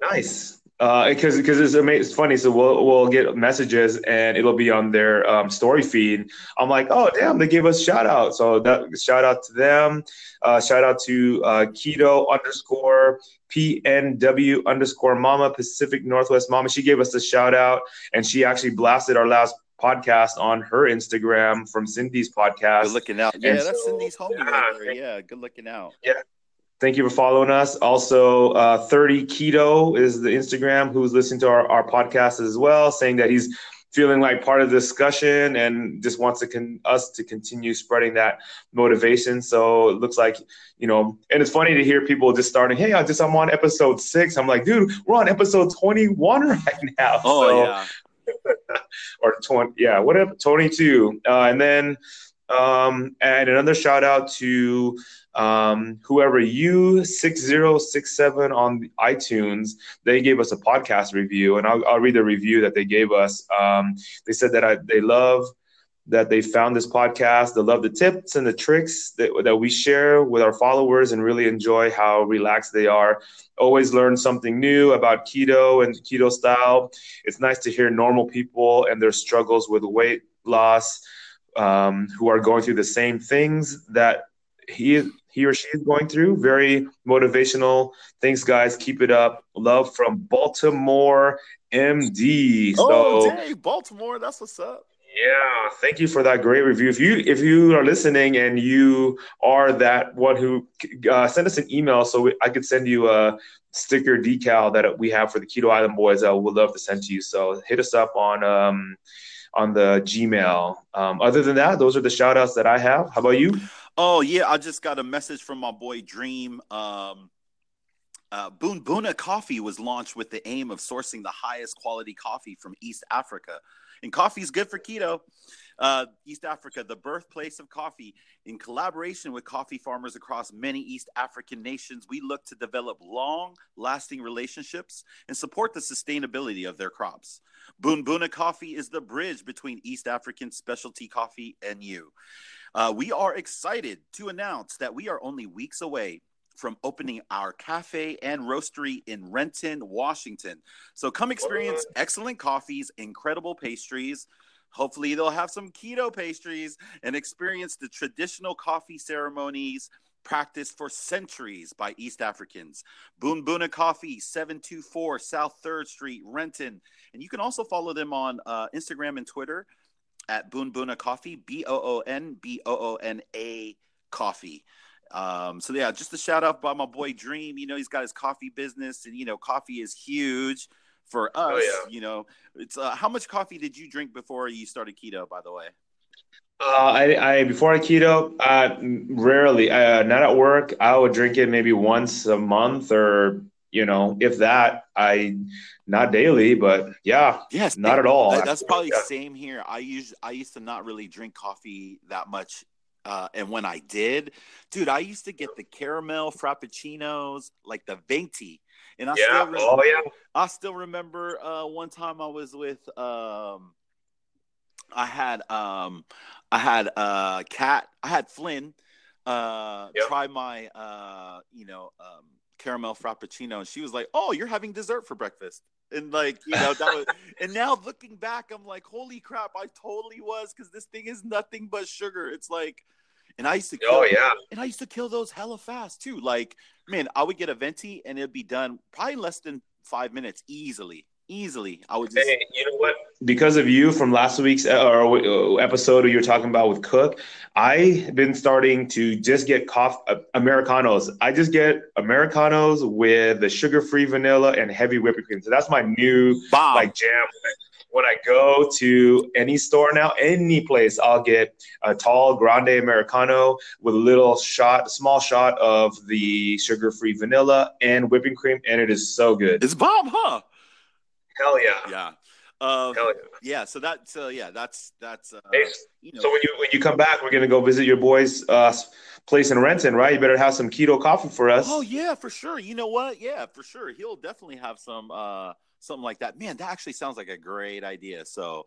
Nice, because uh, because it's amazing. It's funny. So we'll we'll get messages and it'll be on their um, story feed. I'm like, oh damn, they gave us shout out. So that shout out to them. Uh, shout out to uh, keto underscore PNW underscore Mama Pacific Northwest Mama. She gave us a shout out and she actually blasted our last podcast on her Instagram from Cindy's podcast. Good looking out. Yeah, and that's so, Cindy's homie yeah, right. Yeah, good looking out. Yeah. Thank you for following us. Also, uh, 30 Keto is the Instagram who's listening to our, our podcast as well, saying that he's feeling like part of the discussion and just wants to con- us to continue spreading that motivation. So it looks like, you know, and it's funny to hear people just starting, hey, I just I'm on episode six. I'm like, dude, we're on episode 21 right now. Oh so, yeah. or 20, yeah, whatever, 22. Uh, and then um, and another shout out to um, whoever you6067 on iTunes, they gave us a podcast review, and I'll, I'll read the review that they gave us. Um, they said that I, they love that they found this podcast. They love the tips and the tricks that, that we share with our followers and really enjoy how relaxed they are. Always learn something new about keto and keto style. It's nice to hear normal people and their struggles with weight loss um, who are going through the same things that he he or she is going through. Very motivational. Thanks, guys. Keep it up. Love from Baltimore, MD. Oh, so, dang, Baltimore. That's what's up. Yeah, thank you for that great review. If you if you are listening and you are that one who uh, send us an email so we, I could send you a sticker decal that we have for the Keto Island Boys. I would love to send to you. So hit us up on um, on the Gmail. Um, other than that, those are the shout outs that I have. How about you? Oh yeah, I just got a message from my boy Dream. Um, uh, Boon Boona Coffee was launched with the aim of sourcing the highest quality coffee from East Africa, and coffee is good for keto. Uh, East Africa, the birthplace of coffee. In collaboration with coffee farmers across many East African nations, we look to develop long lasting relationships and support the sustainability of their crops. Boon Boona Coffee is the bridge between East African specialty coffee and you. Uh, we are excited to announce that we are only weeks away from opening our cafe and roastery in Renton, Washington. So come experience excellent coffees, incredible pastries, Hopefully, they'll have some keto pastries and experience the traditional coffee ceremonies practiced for centuries by East Africans. Boon Boona Coffee, 724 South 3rd Street, Renton. And you can also follow them on uh, Instagram and Twitter at Boon Boona Coffee, B O O N B O O N A Coffee. Um, so yeah, just a shout out by my boy Dream. You know, he's got his coffee business, and you know, coffee is huge for us. Oh, yeah. You know, it's uh, how much coffee did you drink before you started keto? By the way. Uh, I, I before I keto, uh, rarely, uh, not at work. I would drink it maybe once a month, or you know, if that. I not daily, but yeah, yes, not at all. That, that's probably yeah. same here. I used I used to not really drink coffee that much uh, and when I did, dude, I used to get the caramel frappuccinos, like the venti. And I yeah. still remember, oh, yeah. I still remember uh, one time I was with um, I had um, I had uh cat I had Flynn uh yep. try my uh you know um, caramel frappuccino and she was like, "Oh, you're having dessert for breakfast." And like, you know, that was and now looking back, I'm like, "Holy crap, I totally was cuz this thing is nothing but sugar." It's like and I used to kill, oh yeah, and I used to kill those hella fast too. Like, man, I would get a venti and it'd be done probably less than five minutes easily. Easily, I would just. Hey, you know what? Because of you from last week's uh, or uh, episode you were talking about with Cook, I've been starting to just get coffee uh, americanos. I just get americanos with the sugar-free vanilla and heavy whipping cream. So that's my new Bomb. like jam when I go to any store now, any place, I'll get a tall grande americano with a little shot, a small shot of the sugar-free vanilla and whipping cream, and it is so good. It's bomb, huh? Hell yeah! Yeah. Uh, Hell yeah. So that. So yeah, that's that's. Uh, Hey, you know, So when you when you come back, we're gonna go visit your boys' uh, place in Renton, right? You better have some keto coffee for us. Oh yeah, for sure. You know what? Yeah, for sure. He'll definitely have some uh something like that. Man, that actually sounds like a great idea. So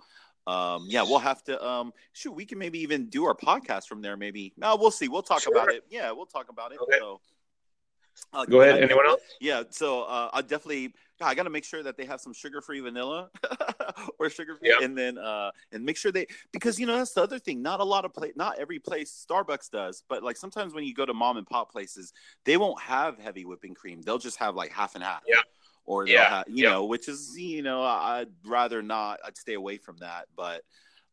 um yeah, we'll have to um shoot, we can maybe even do our podcast from there maybe. No, we'll see. We'll talk Sure. about it. Yeah, we'll talk about it. Okay. So uh, Go ahead. I- Anyone else? Yeah, so uh, I definitely I got to make sure that they have some sugar-free vanilla or sugar-free, and then uh, and make sure they because you know that's the other thing. Not a lot of place, not every place Starbucks does, but like sometimes when you go to mom and pop places, they won't have heavy whipping cream. They'll just have like half and half. Yeah. Or Yeah. have, you Yeah. know, which is you know I'd rather not. I'd stay away from that, but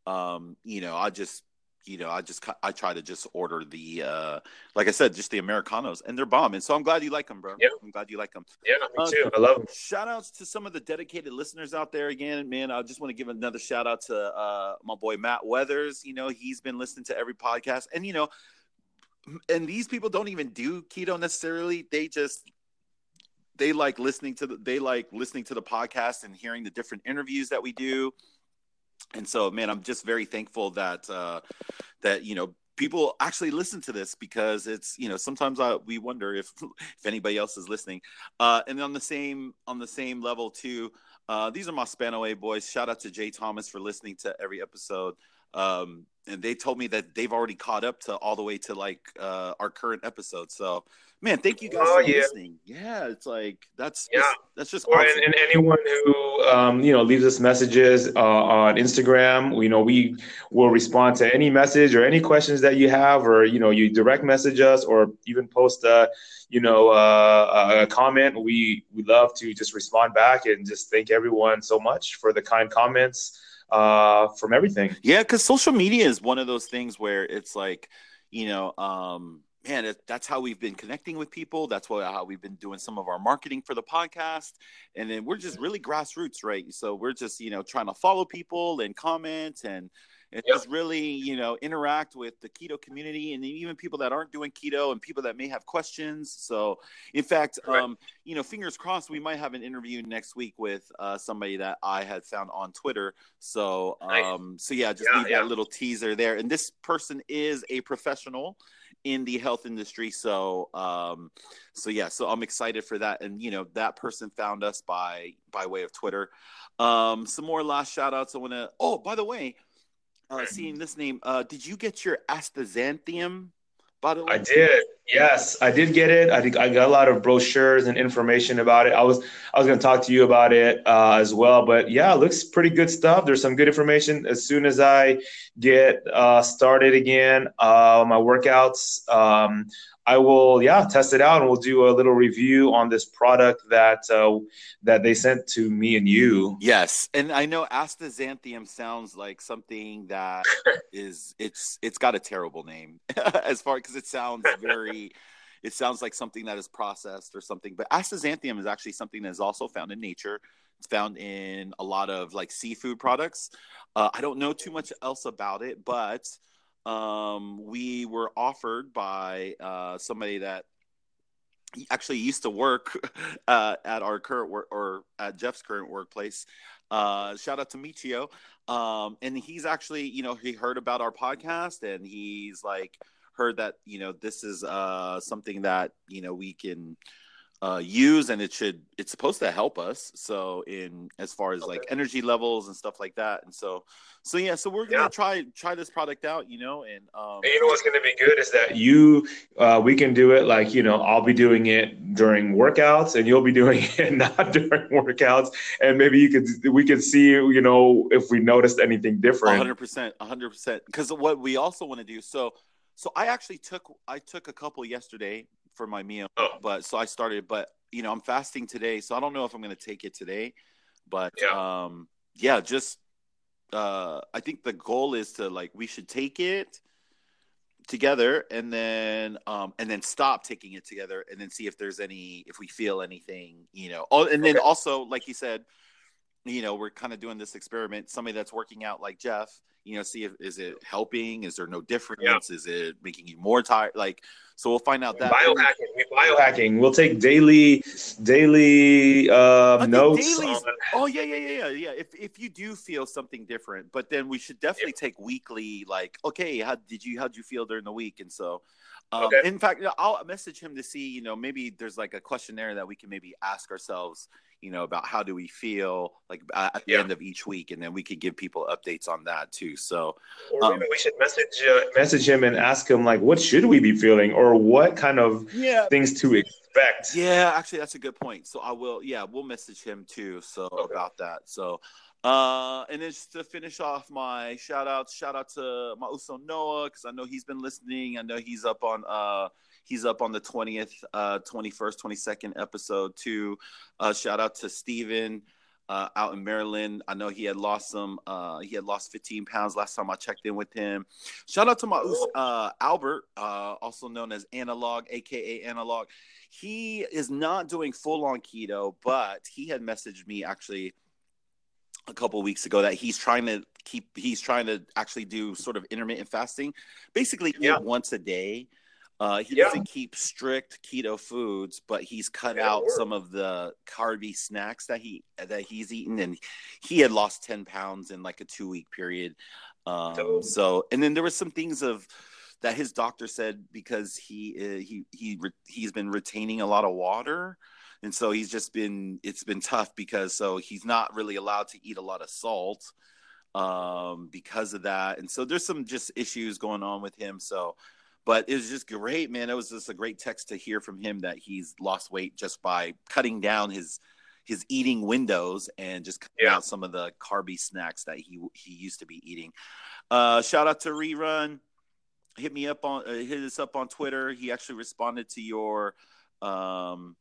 um, you know I just you know I just I try to just order the uh like I said just the Americanos and they're bomb and so I'm glad you like them, bro. Yeah. I'm glad you like them. Yeah, me Uh, too. I love them. Shout outs to some of the dedicated listeners out there again, man. I just want to give another shout out to uh, my boy Matt Weathers. You know, he's been listening to every podcast, and you know, and these people don't even do keto necessarily. They just they like listening to the they like listening to the podcast and hearing the different interviews that we do. And so, man, I'm just very thankful that uh, that you know people actually listen to this because it's you know sometimes I, we wonder if if anybody else is listening. Uh, and on the same on the same level too, uh, these are my Spanaway boys. Shout out to Jay Thomas for listening to every episode. Um, and they told me that they've already caught up to all the way to like uh, our current episode. So, man, thank you guys Oh, for yeah. listening. Yeah, it's like that's Yeah. just, that's just Or awesome. and, and anyone who um, you know leaves us messages uh, on Instagram, you know we will respond to any message or any questions that you have, or you know you direct message us, or even post a you know uh, a comment. We we love to just respond back and just thank everyone so much for the kind comments uh, from everything. Yeah, because social media is one of those things where it's like, you know, um, man, it, that's how we've been connecting with people. That's what, how we've been doing some of our marketing for the podcast. And then we're just really grassroots, right? So we're just, you know, trying to follow people and comment and, and Yep. just really, you know, interact with the keto community and even people that aren't doing keto and people that may have questions. So, in fact, um, you know, fingers crossed, we might have an interview next week with uh, somebody that I had found on Twitter. So, Nice. um, so yeah, just Yeah, leave yeah. that little teaser there. And this person is a professional in the health industry. So, um, so yeah, so I'm excited for that. And you know, that person found us by by way of Twitter. Um, some more last shout outs. I want to. Oh, by the way, uh, seeing this name, uh, did you get your astaxanthium? By the way, I did. Yes, I did get it. I think I got a lot of brochures and information about it. I was I was going to talk to you about it uh, as well. But yeah, it looks pretty good stuff. There's some good information. As soon as I get uh, started again, uh, my workouts, um, I will yeah test it out and we'll do a little review on this product that uh, that they sent to me and you. Yes, and I know astaxanthium sounds like something that is it's it's got a terrible name as far because it sounds very it sounds like something that is processed or something. But astaxanthium is actually something that is also found in nature. It's found in a lot of like seafood products. Uh, I don't know too much else about it, but um, we were offered by uh, somebody that actually used to work uh, at our current work or at Jeff's current workplace. Uh, shout out to Michio. Um, and he's actually, you know, he heard about our podcast and he's like heard that, you know, this is uh, something that, you know, we can uh, use and it should, it's supposed to help us. So in, as far as like energy levels and stuff like that. And so, so yeah, so we're to Yeah. try, try this product out, you know, and, um, And you know what's to be good is that you, uh, we can do it like, you know, I'll be doing it during workouts and you'll be doing it not during workouts. And maybe you could, we could see, you know, if we noticed anything different. hundred percent, hundred percent. Because what we also want to do, so so I actually took I took a couple yesterday for my meal, Oh. but so I started, but you know I'm fasting today, so I don't know if I'm going to take it today, but Yeah. um yeah, just uh I think the goal is to like we should take it together and then um and then stop taking it together and then see if there's any if we feel anything you know oh and then Okay. also like you said you know, we're kind of doing this experiment. Somebody that's working out like Jeff, you know, see if is it helping? Is there no difference? Yeah. Is it making you more tired? Like, so we'll find out that. biohacking. We biohacking. We'll take daily daily um, notes. on- Oh yeah, yeah, yeah, yeah, yeah. If if you do feel something different, but then we should definitely take weekly. Like, okay, how did you how did you feel during the week? And so, um, Okay. in fact, I'll message him to see. You know, maybe there's like a questionnaire that we can maybe ask ourselves. You know, about how do we feel like uh, at the Yeah. end of each week, and then we could give people updates on that too. So, Or Um, maybe we should message uh, message him and ask him like, what should we be feeling, or what kind of yeah, things to expect. Yeah, actually, that's a good point. So I will, yeah, we'll message him too. So Okay. about that. So, uh, and then just to finish off my shout outs, shout out to my Uso Noah because I know he's been listening. I know he's up on, uh, he's up on the twentieth, uh, twenty first, twenty second episode too. Uh, shout out to Steven. Uh, out in Maryland, I know he had lost some. Uh, he had lost 15 pounds last time I checked in with him. Shout out to my uh, Albert, uh, also known as Analog, aka Analog he is not doing full on keto, but he had messaged me actually a couple weeks ago that he's trying to keep he's trying to actually do sort of intermittent fasting, basically Yeah. once a day. Uh, he Yeah. doesn't keep strict keto foods, but he's cut That'll out some of the carby snacks that he that he's eaten, and he had lost ten pounds in like a two week period. Um, Dope. so, and then there were some things of that his doctor said because he uh, he he re- he's been retaining a lot of water and so he's just been it's been tough because so he's not really allowed to eat a lot of salt um because of that and so there's some just issues going on with him so but it was just great man it was just a great text to hear from him that he's lost weight just by cutting down his his eating windows and just cutting Yeah. out some of the carby snacks that he he used to be eating uh shout out to rerun hit me up on uh, hit us up on Twitter. He actually responded to your um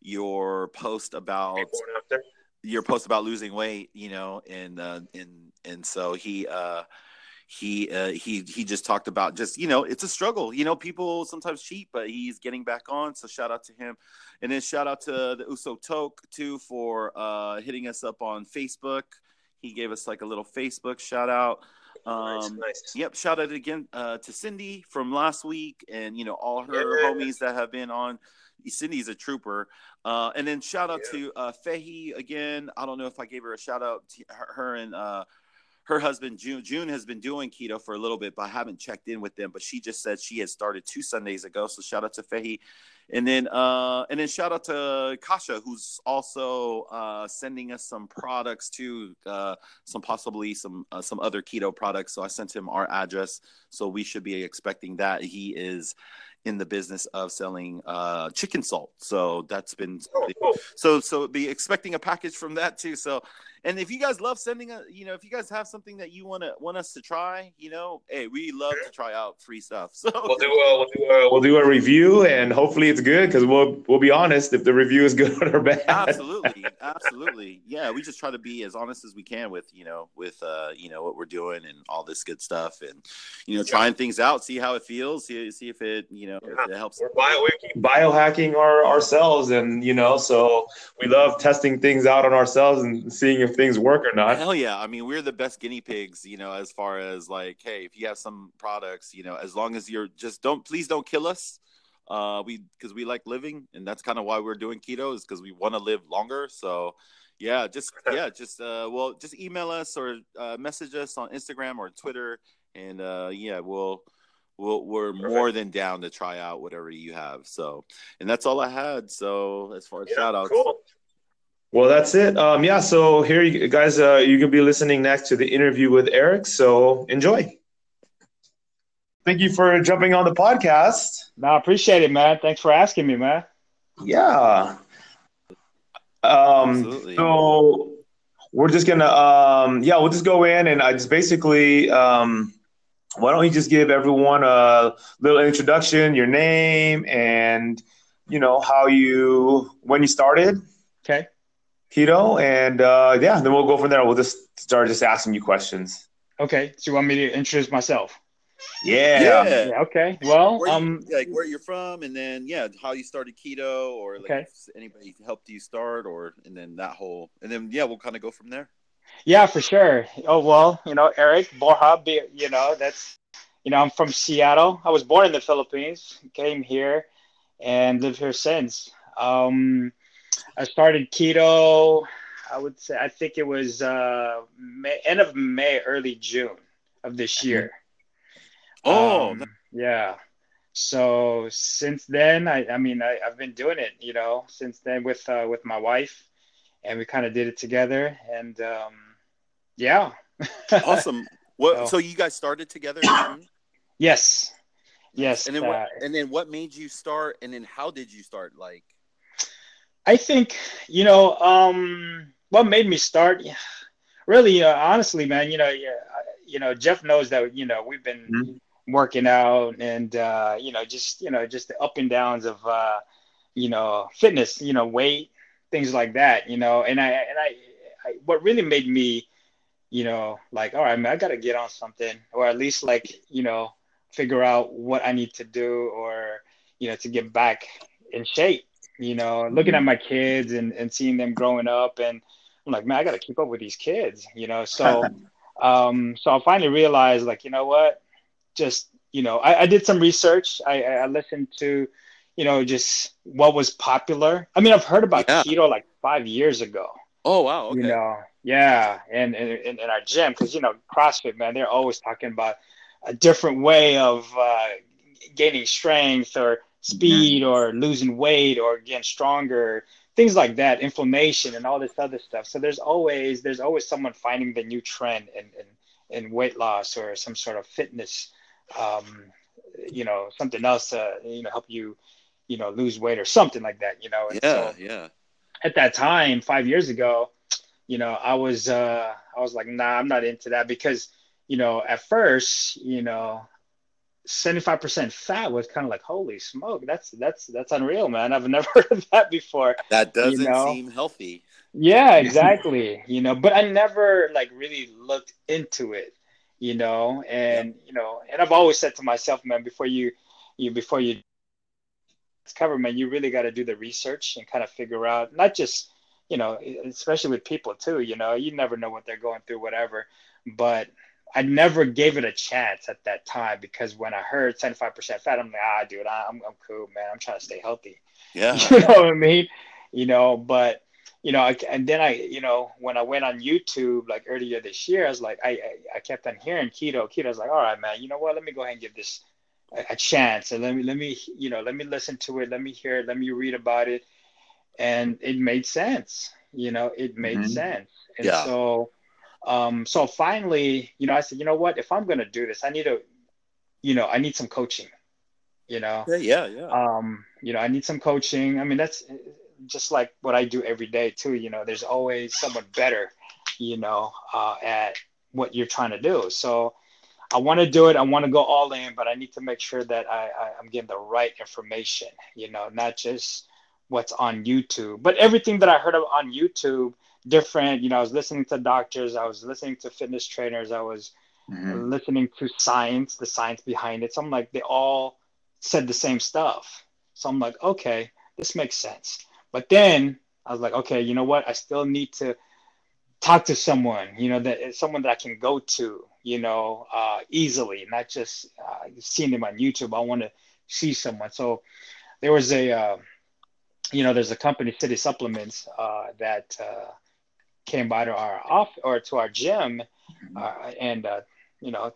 your post about Before and after. your post about losing weight, you know, and uh and and so he uh he uh he he just talked about just you know it's a struggle you know people sometimes cheat but he's getting back on so shout out to him and then shout out to the uso toke too for uh hitting us up on facebook he gave us like a little facebook shout out um nice. Yep. Shout out again uh, to Cindy from last week, and you know all her Yeah. homies that have been on. Cindy's a trooper, uh, and then shout out Yeah. to uh, Fehi again. I don't know if I gave her a shout out to her, her and uh, her husband June. June has been doing keto for a little bit, but I haven't checked in with them. But she just said she had started two Sundays ago. So shout out to Fehi, and then uh, and then shout out to Kasha, who's also uh, sending us some products too. Uh, some possibly some uh, some other keto products. So I sent him our address, so we should be expecting that. He is in the business of selling uh, chicken salt, so that's been Oh, so so be expecting a package from that too. So, and if you guys love sending a, you know, if you guys have something that you want to want us to try, you know, hey, we love to try out free stuff. So We'll do a we'll do a we'll do a review, and hopefully it's good because we'll we'll be honest if the review is good or bad. absolutely absolutely yeah we just try to be as honest as we can with you know with uh you know what we're doing and all this good stuff and you know trying things out see how it feels see, see if it you know if it helps We're bio we keep biohacking our ourselves, and you know, so we love testing things out on ourselves and seeing if things work or not. Hell yeah. I mean, we're the best guinea pigs, you know, as far as like, hey, if you have some products, you know, as long as you're just don't please don't kill us. Uh we because we like living and that's kind of why we're doing keto is because we want to live longer. So yeah, just yeah, just uh well just email us or uh message us on Instagram or Twitter and uh yeah, we'll we'll we're more than down to try out whatever you have. So and that's all I had. So as far as shout outs. Cool. Well, that's it. Um, yeah. So here, you guys, uh, you can be listening next to the interview with Eric. So enjoy. Thank you for jumping on the podcast. No, I appreciate it, man. Thanks for asking me, man. Yeah. Um, Absolutely. so we're just gonna, um, yeah, we'll just go in and I just basically, um, why don't you just give everyone a little introduction, your name, and you know how you when you started Okay. Keto, and uh, yeah, then we'll go from there. We'll just start just asking you questions. Okay. So you want me to introduce myself? Yeah. Yeah. Yeah, Okay. Well, Where you- um, like where you're from, and then yeah, how you started keto, or like Okay. if anybody helped you start, or and then that whole, and then yeah, we'll kind of go from there. yeah, for sure. Oh well, you know, Eric Borja. You know, that's you know, I'm from Seattle. I was born in the Philippines, came here, and lived here since. Um, I started keto. I would say I think it was uh, May, end of May, early June of this year. Oh, Um, yeah. So since then, I, I mean, I, I've been doing it, you know, since then with uh, with my wife, and we kind of did it together, and um, yeah. awesome. What? Oh. So you guys started together, yes. Yes. and then uh, what? And then what made you start? And then how did you start? Like, I think you know um, what made me start. Really, uh, honestly, man, you know, yeah, you know, Jeff knows that you know we've been Mm-hmm. working out and uh, you know just you know just the up and downs of uh, you know fitness, you know, weight, things like that, you know, and I and I, I what really made me, you know, like all right, man, I got to get on something, or at least like you know figure out what I need to do, or you know to get back in shape you know, looking at my kids and, and seeing them growing up and I'm like, man, I got to keep up with these kids, you know? So, um, so I finally realized like, you know what, just, you know, I, I did some research. I, I listened to, you know, just what was popular. I mean, I've heard about Yeah. keto like five years ago, oh wow, okay, you know? Yeah. And in our gym, cause you know, CrossFit, man, they're always talking about a different way of, uh, gaining strength or speed or losing weight or getting stronger things like that inflammation and all this other stuff. So there's always there's always someone finding the new trend in in, in weight loss or some sort of fitness um, you know something else to you know help you you know lose weight or something like that you know? And yeah, so yeah, at that time five years ago you know i was uh i was like nah i'm not into that because you know at first you know 75% fat was kind of like holy smoke that's that's that's unreal man i've never heard of that before that doesn't know? seem healthy. yeah exactly you know but i never like really looked into it you know and you know and i've always said to myself man before you you before you cover man you really got to do the research and kind of figure out not just you know especially with people too you know you never know what they're going through whatever but I never gave it a chance at that time because when I heard 75% fat, I'm like, ah, dude, I'm, I'm cool, man. I'm trying to stay healthy. Yeah, You know what I mean? You know, but you know, I, and then I, you know, when I went on YouTube like earlier this year, I was like, I, I, I kept on hearing keto, keto. I was like, all right, man, you know what? Let me go ahead and give this a, a chance, and let me, let me, you know, let me listen to it, let me hear it, let me read about it, and it made sense. You know, it made Mhm. sense, and Yeah. so, um, so finally, you know, I said, you know what? If I'm gonna do this, I need to, you know, I need some coaching. You know, yeah, yeah, yeah. um, you know, I need some coaching. I mean, that's just like what I do every day too. You know, there's always someone better, you know, uh, at what you're trying to do. So I want to do it. I want to go all in, but I need to make sure that I, I, I'm getting the right information, you know, not just what's on YouTube, but everything that I heard of on YouTube, different, you know, I was listening to doctors, I was listening to fitness trainers, I was Mhm. listening to science, the science behind it. So I'm like, they all said the same stuff. So I'm like, okay, this makes sense. But then I was like, okay, you know what? I still need to talk to someone, you know, that someone that I can go to, you know, uh, easily, not just uh, seeing them on YouTube. I want to see someone. So there was a, uh, you know, there's a company, City Supplements, uh, that uh, came by to our off or to our gym, uh, and uh, you know,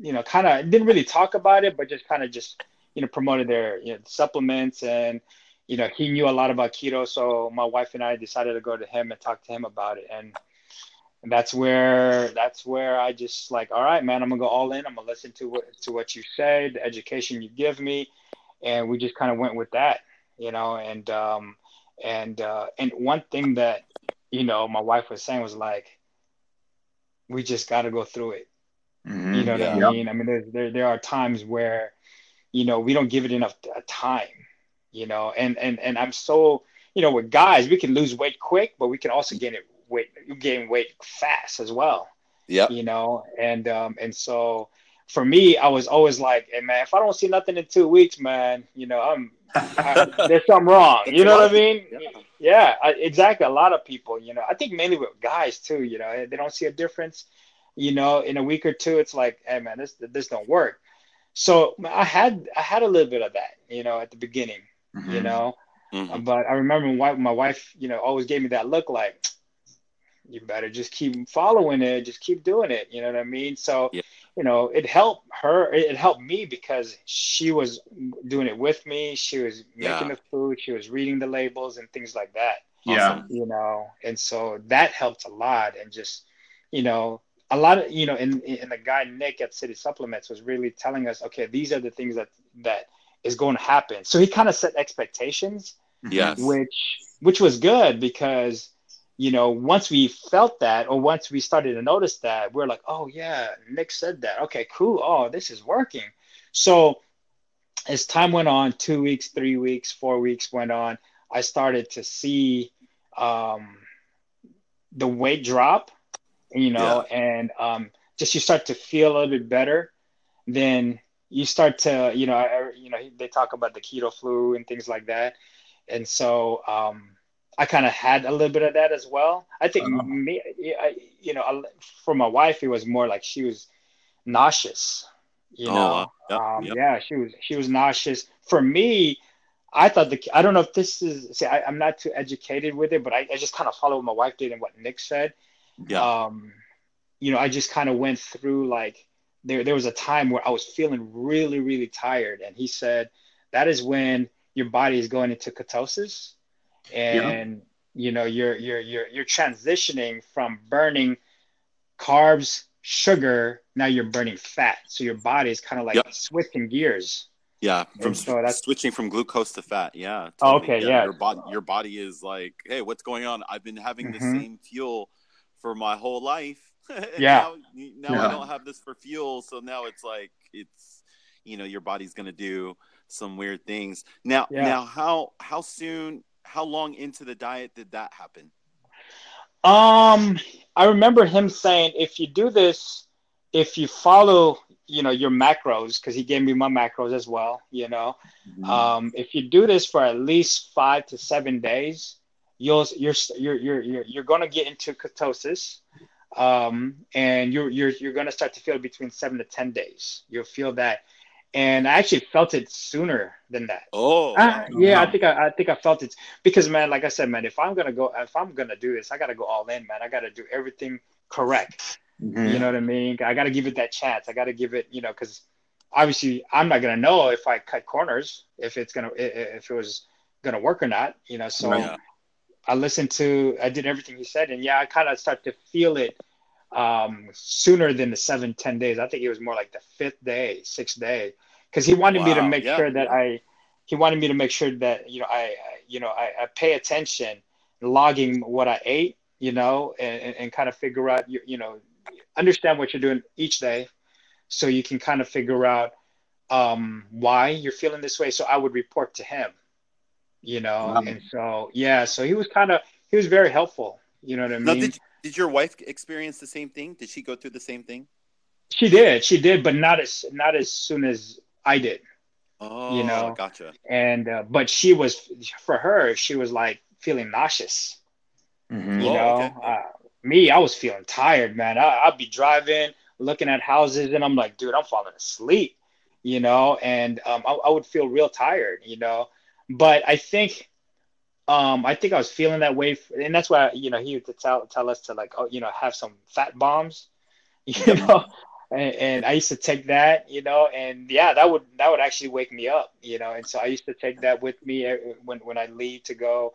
you know, kind of didn't really talk about it, but just kind of just you know promoted their you know, supplements. And you know he knew a lot about keto, so my wife and I decided to go to him and talk to him about it, and, and that's where that's where I just like, all right, man, I'm gonna go all in. I'm gonna listen to what to what you say, the education you give me, and we just kind of went with that, you know, and um and uh, and one thing that you know my wife was saying was like, we just got to go through it. Mhm, You know what. I mean? I mean, there, there there are times where, you know, we don't give it enough time. You know, and and and I'm so you know with guys we can lose weight quick, but we can also gain it weight gain weight fast as well. Yeah. You know, and um and so for me, I was always like, hey man, if I don't see nothing in two weeks, man, you know, I'm I, there's something wrong. You know what I mean? Yeah. Yeah, I, exactly. A lot of people, you know, I think mainly with guys too. You know, they don't see a difference. You know, in a week or two, it's like, hey man, this this don't work. So I had I had a little bit of that, you know, at the beginning, you Mhm. know. Mhm. But I remember my, my wife, you know, always gave me that look like, you better just keep following it, just keep doing it. You know what I mean? So, Yeah. You know, it helped her. It helped me because she was doing it with me. She was making Yeah. the food. She was reading the labels and things like that. Yeah. Awesome. You know, and so that helped a lot. And just, you know, a lot of you know, and and the guy Nick at City Supplements was really telling us, okay, these are the things that that is going to happen. So he kind of set expectations Yes. which which was good because you know once we felt that or once we started to notice that we're like oh yeah nick said that. Okay cool. Oh this is working. So as time went on two weeks three weeks four weeks went on i started to see um, the weight drop you know and um, just you start to feel a little bit better. Then you start to you know I, you know they talk about the keto flu and things like that. And so um, I kind of had a little bit of that as well. I think Uh-huh. me, I, you know, for my wife, it was more like she was nauseous. You Oh, know, wow. Yep, um, yep. yeah, she was she was nauseous. For me, I thought the I don't know if this is see I, I'm not too educated with it, but I, I just kind of followed what my wife did and what Nick said. Yeah. Um, you know, I just kind of went through like there there was a time where I was feeling really really tired, and he said that is when your body is going into ketosis, and you know you're you're you're you're transitioning from burning carbs, sugar. Now you're burning fat, so your body is kind of like Yep. switching gears. Yeah, from And so that's- switching from glucose to fat. Yeah. Oh, okay, yeah. Your body, your body is like, hey, what's going on? I've been having the Mhm. same fuel for my whole life. Yeah. Now, now Yeah. I don't have this for fuel, so now it's like it's, you know, your body's gonna do some weird things. Now, Yeah. now, how how soon, how long into the diet did that happen? Um, I remember him saying, if you do this, if you follow, you know, your macros, because he gave me my macros as well, you know, um, if you do this for at least five to seven days, you'll you're you're you're you're, you're going to get into ketosis, um, and you're you're you're going to start to feel between seven to ten days. You'll feel that, and I actually felt it sooner than that. Oh, Uh, wow. yeah, I think I, I think I felt it because man, like I said, man, if I'm gonna go, if I'm gonna do this, I gotta go all in, man. I gotta do everything correct. Mhm. You know what I mean? I gotta give it that chance. I gotta give it, you know, because obviously I'm not gonna know if I cut corners if it's gonna i- i- if it was gonna work or not. You know, so Yeah. I listened to, I did everything he said, and yeah, I kind of start to feel it um, sooner than the seven, ten days. I think it was more like the fifth day, sixth day, because he wanted me to make yeah, sure that. I, he wanted me to make sure that you know I, you know I, I pay attention, logging what I ate, you know, and, and, kind of figure out you, you know, understand what you're doing each day, so you can kind of figure out um, why you're feeling this way. So I would report to him, you know, Wow. and so yeah, so he was kind of he was very helpful. You know what I Now, mean? did did your wife experience the same thing? Did she go through the same thing? She did, she did, but not as not as soon as I did. Oh, you know, gotcha. And uh, but she was for her, she was like feeling nauseous. Mhm. You Oh, know, okay. uh, me, I was feeling tired, man. I, I'd be driving, looking at houses, and I'm like, dude, I'm falling asleep. You know, and um, I, I would feel real tired. You know, but I think. Um, I think I was feeling that way, and that's why you know he would tell tell us to like, oh, you know, have some fat bombs, you know, and, and I used to take that, you know, and yeah, that would that would actually wake me up, you know, and so I used to take that with me uh, when when I leave to go,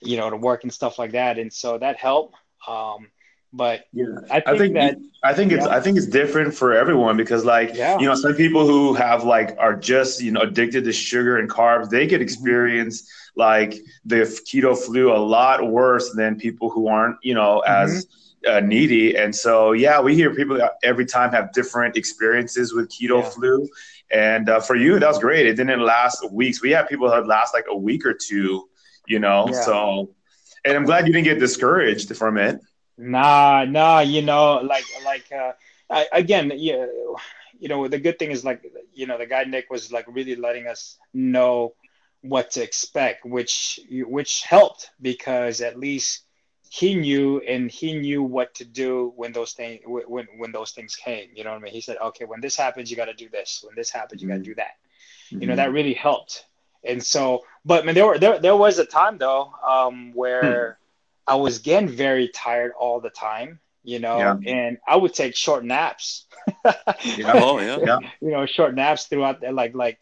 you know, to work and stuff like that, and so that helped. Um, but Yeah. I think, I think that I think it's Yeah. I think it's different for everyone because like Yeah. you know some people who have like are just you know addicted to sugar and carbs they Mm-hmm. could experience like the keto flu a lot worse than people who aren't you know as Mm-hmm. uh, needy and so yeah we hear people every time have different experiences with keto Yeah. flu and uh, for you that was great it didn't last weeks we have people that last like a week or two you know so and I'm glad you didn't get discouraged from it Nah, nah, you know, like like uh I, again, you, you know, the good thing is like, you know, the guy Nick was like really letting us know what to expect, which which helped because at least he knew and he knew what to do when those things when when those things came. You know what I mean? He said, okay, when this happens, you got to do this. When this happens, you got to do that. Mm-hmm. You know, that really helped. And so, but I man, there were there there was a time though um, where I was getting very tired all the time. You know, Yeah. and I would take short naps. Yeah. Oh yeah. Yeah. you know, short naps throughout the, like like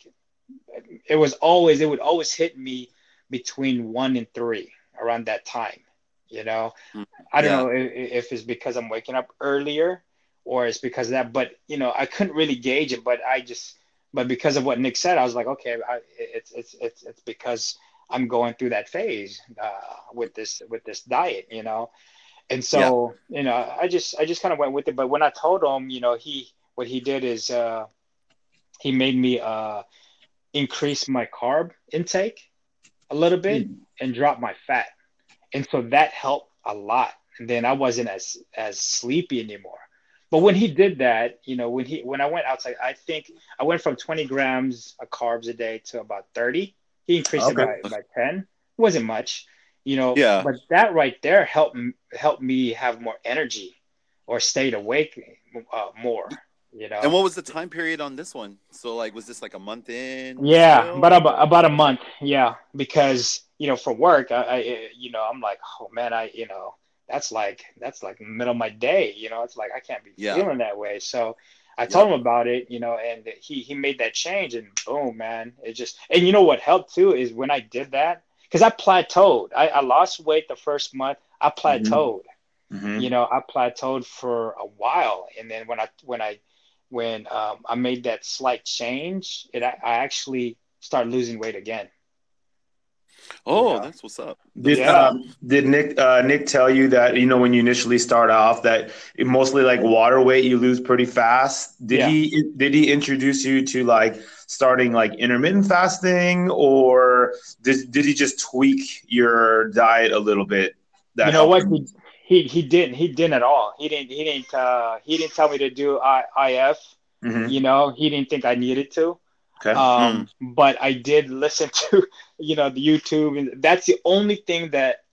it was always it would always hit me between one and three around that time. You know, Mm, I don't yeah. know if, if it's because I'm waking up earlier or it's because of that, but you know, I couldn't really gauge it. But I just, but because of what Nick said, I was like, okay, I, it's it's it's it's because I'm going through that phase uh, with this with this diet, you know. And so, you know, I just I just kind of went with it. But when I told him, you know, he what he did is uh, he made me uh, increase my carb intake a little bit and drop my fat, and so that helped a lot. And then I wasn't as as sleepy anymore. But when he did that, you know, when he when I went outside, I think I went from 20 grams of carbs a day to about 30. He increased Okay. it by, by 10. It wasn't much, you know. Yeah. But that right there helped helped me have more energy or stayed awake uh, more. You know. And what was the time period on this one? So like, was this like a month in? Yeah, but about, about a month. Yeah, because you know, for work, I, I, you know, I'm like, oh man, I, you know, that's like that's like middle of my day. You know, it's like I can't be Yeah. feeling that way. So I told him about it, you know, and he he made that change, and boom, man, it just. And you know what helped too is when I did that because I plateaued. I, I lost weight the first month. I plateaued Mhm. you know i plateaued for a while and then when i when i when um, i made that slight change it i I actually started losing weight again Oh, Yeah. that's what's up. Did Yeah. um, did Nick uh, Nick tell you that you know when you initially start off that it mostly like water weight you lose pretty fast? Did Yeah. he did he introduce you to like starting like intermittent fasting or did did he just tweak your diet a little bit? That you know what you? he, he he didn't he didn't at all he didn't he didn't uh he didn't tell me to do I, if Mhm. you know he didn't think i needed to Okay. um but i did listen to you know the youtube and that's the only thing that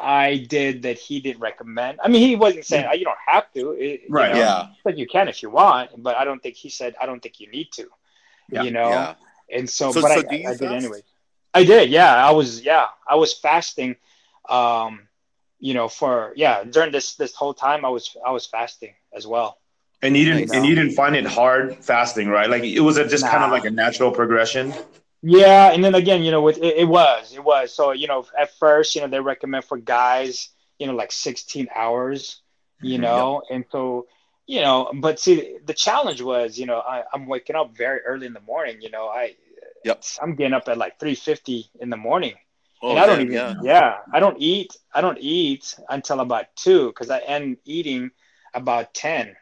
i did that he didn't recommend i mean he wasn't saying oh, you don't have to It- you Right. know, Yeah. but you can if you want but i don't think he said i don't think you need to Yeah. you know Yeah. and so, So- but so I, you I did anyway i did yeah i was yeah i was fasting um you know for yeah during this this whole time i was i was fasting as well And you didn't and you didn't find it hard fasting, right? Like it was a, just kind of like a natural progression. Yeah, and then again, you know, with it, it was, it was. So, you know, at first, you know, they recommend for guys, you know, like 16 hours, you Mhm. know, and so, you know, but see, the challenge was, you know, I, I'm waking up very early in the morning, you know, I, Yep. I'm getting up at like 3:50 in the morning, Oh, and I don't even, yeah. yeah, I don't eat, I don't eat until about two because I end eating about 10,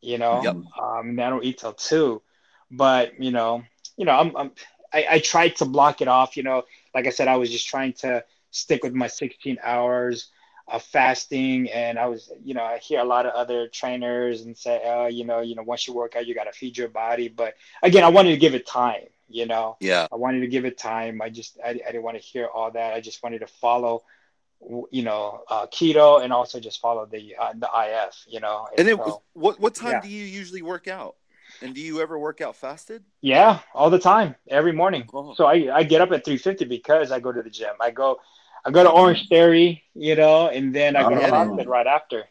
you know, Yep. um, and I don't eat till two, but you know, you know, I'm, I'm I, I tried to block it off. You know, like I said, I was just trying to stick with my 16 hours of fasting, and I was, you know, I hear a lot of other trainers and say, oh, you know, you know, once you work out, you got to feed your body. But again, I wanted to give it time. You know, Yeah. I wanted to give it time. I just, I, I didn't want to hear all that. I just wanted to follow, you know, uh, keto and also just follow the uh, the IF. You know, And it so- what what time yeah. do you usually work out? And do you ever work out fasted? Yeah, all the time, every morning. Oh. So I, I get up at 3:50 because I go to the gym. I go I go to Orange Theory, you know, and then I go to Oh. CrossFit right after.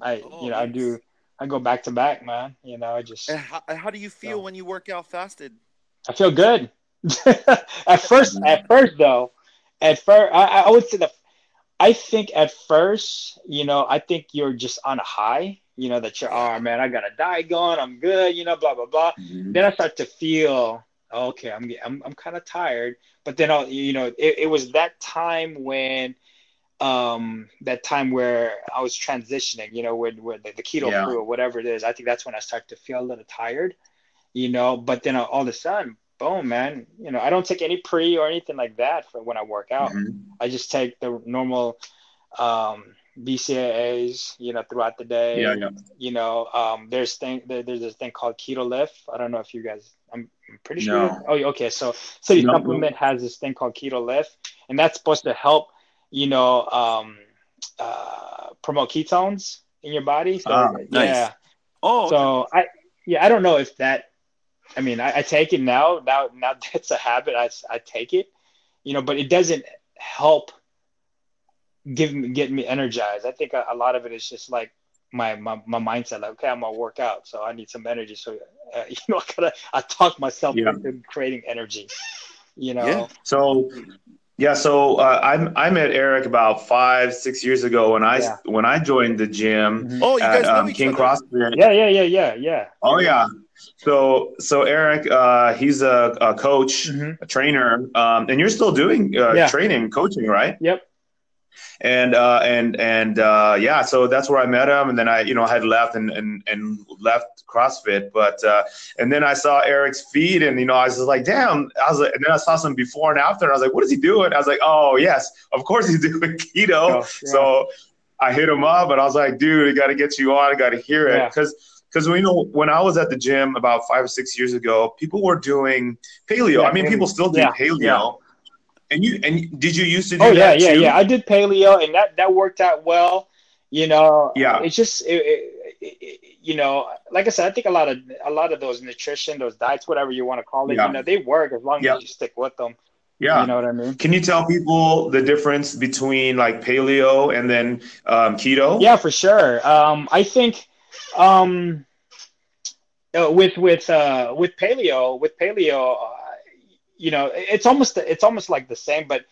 I Oh, you know, I do I go back to back, man. You know, I just And how, how do you feel So- when you work out fasted? I feel good. at first at first though, at first I, I would say the I think at first, you know, I think you're just on a high, you know, that you're, oh man, I got a diet going, I'm good, you know, blah blah blah. Mm-hmm. then I start to feel okay. I'm I'm I'm kind of tired, but then I'll you know it, it was that time when um that time where I was transitioning, you know, when when the, the keto Yeah. flu or whatever it is. I think that's when I start to feel a little tired, you know. But then uh, all of a sudden, boom, man, you know, I don't take any pre or anything like that for when I work out. Mhm. I just take the normal, um, BCAAs, you know, throughout the day. Yeah, yeah. You know, um, there's thing there, there's this thing called Keto Lift. I don't know if you guys. I'm, I'm pretty sure. No. Oh, okay. So City No. Supplement has this thing called Keto Lift, and that's supposed to help, you know, um, uh, promote ketones in your body. So Ah, nice. yeah. Oh, okay. So I yeah, I don't know if that. I mean, I, I take it now. Now, now that's a habit. I, I take it, you know, but it doesn't help give me get me energized. I think a, a lot of it is just like my, my my mindset. Like, okay, I'm gonna work out, so I need some energy. So uh, you know, I gotta I talk myself Yeah. into creating energy. You know, Yeah. So, yeah, so uh, I I met Eric about five six years ago when I Yeah. when I joined the gym oh, you at guys know um, each King other. CrossFit. yeah, yeah, yeah, yeah, yeah. Oh yeah. So so Eric, uh, he's a, a coach, Mhm. a trainer, um, and you're still doing uh, Yeah. training, coaching, right? Yep. and uh, and and uh, yeah, so that's where I met him, and then I, you know, I had left and and, and left CrossFit, but uh, and then I saw Eric's feed, and you know, I was just like, damn, I was like, and then I saw some before and after, and I was like, what is he doing? I was like, oh yes, of course he's doing keto. Oh, yeah. So I hit him up, and I was like, dude, I got to get you on, I got to hear it, Yeah. Because. We know when I was at the gym about five or six years ago, people were doing paleo. Yeah, I mean, paleo. people still do Yeah, paleo. yeah. And you and did you used to do Oh yeah, yeah, too? yeah. I did paleo, and that that worked out well. You know, Yeah. It's just, it, it, it, you know, like I said, I think a lot of a lot of those nutrition, those diets, whatever you want to call it, you know, they work as long as you stick with them. Yeah. You know what I mean? Can you tell people the difference between like paleo and then um, keto? Yeah, for sure. Um, I think um, uh, with with uh, with paleo, with paleo, uh, you know, it's almost it's almost like the same, but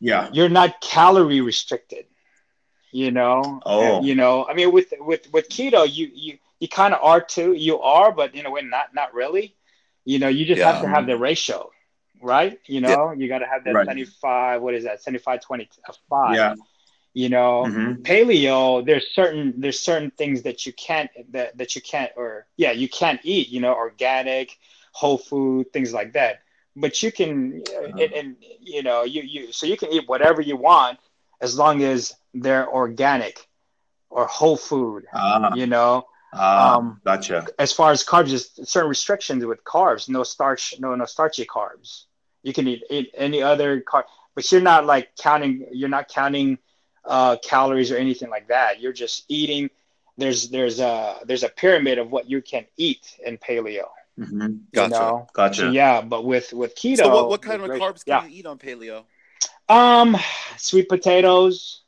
Yeah. you're not calorie restricted you know Oh. you know i mean with with with keto you you you kind of are too you are but in a way not not really you know you just have to have the ratio right you know you got to have that Right. 75 what is that 75 20 uh, 5 Yeah. You know Mhm. paleo there's certain there's certain things that you can't that, that you can't or yeah you can't eat you know organic whole food things like that but you can Uh-huh. and, and you know you you so you can eat whatever you want as long as they're organic or whole food Ah, you know ah, Um, gotcha. as far as carbs there's certain restrictions with carbs no starch no no starchy carbs you can eat, eat any other carb but you're not like counting you're not counting uh, calories or anything like that you're just eating there's there's a there's a pyramid of what you can eat in paleo Mhm. Gotcha. you know Gotcha. so yeah but with with keto So, what, what kind of with- carbs yeah can you eat on paleo? um sweet potatoes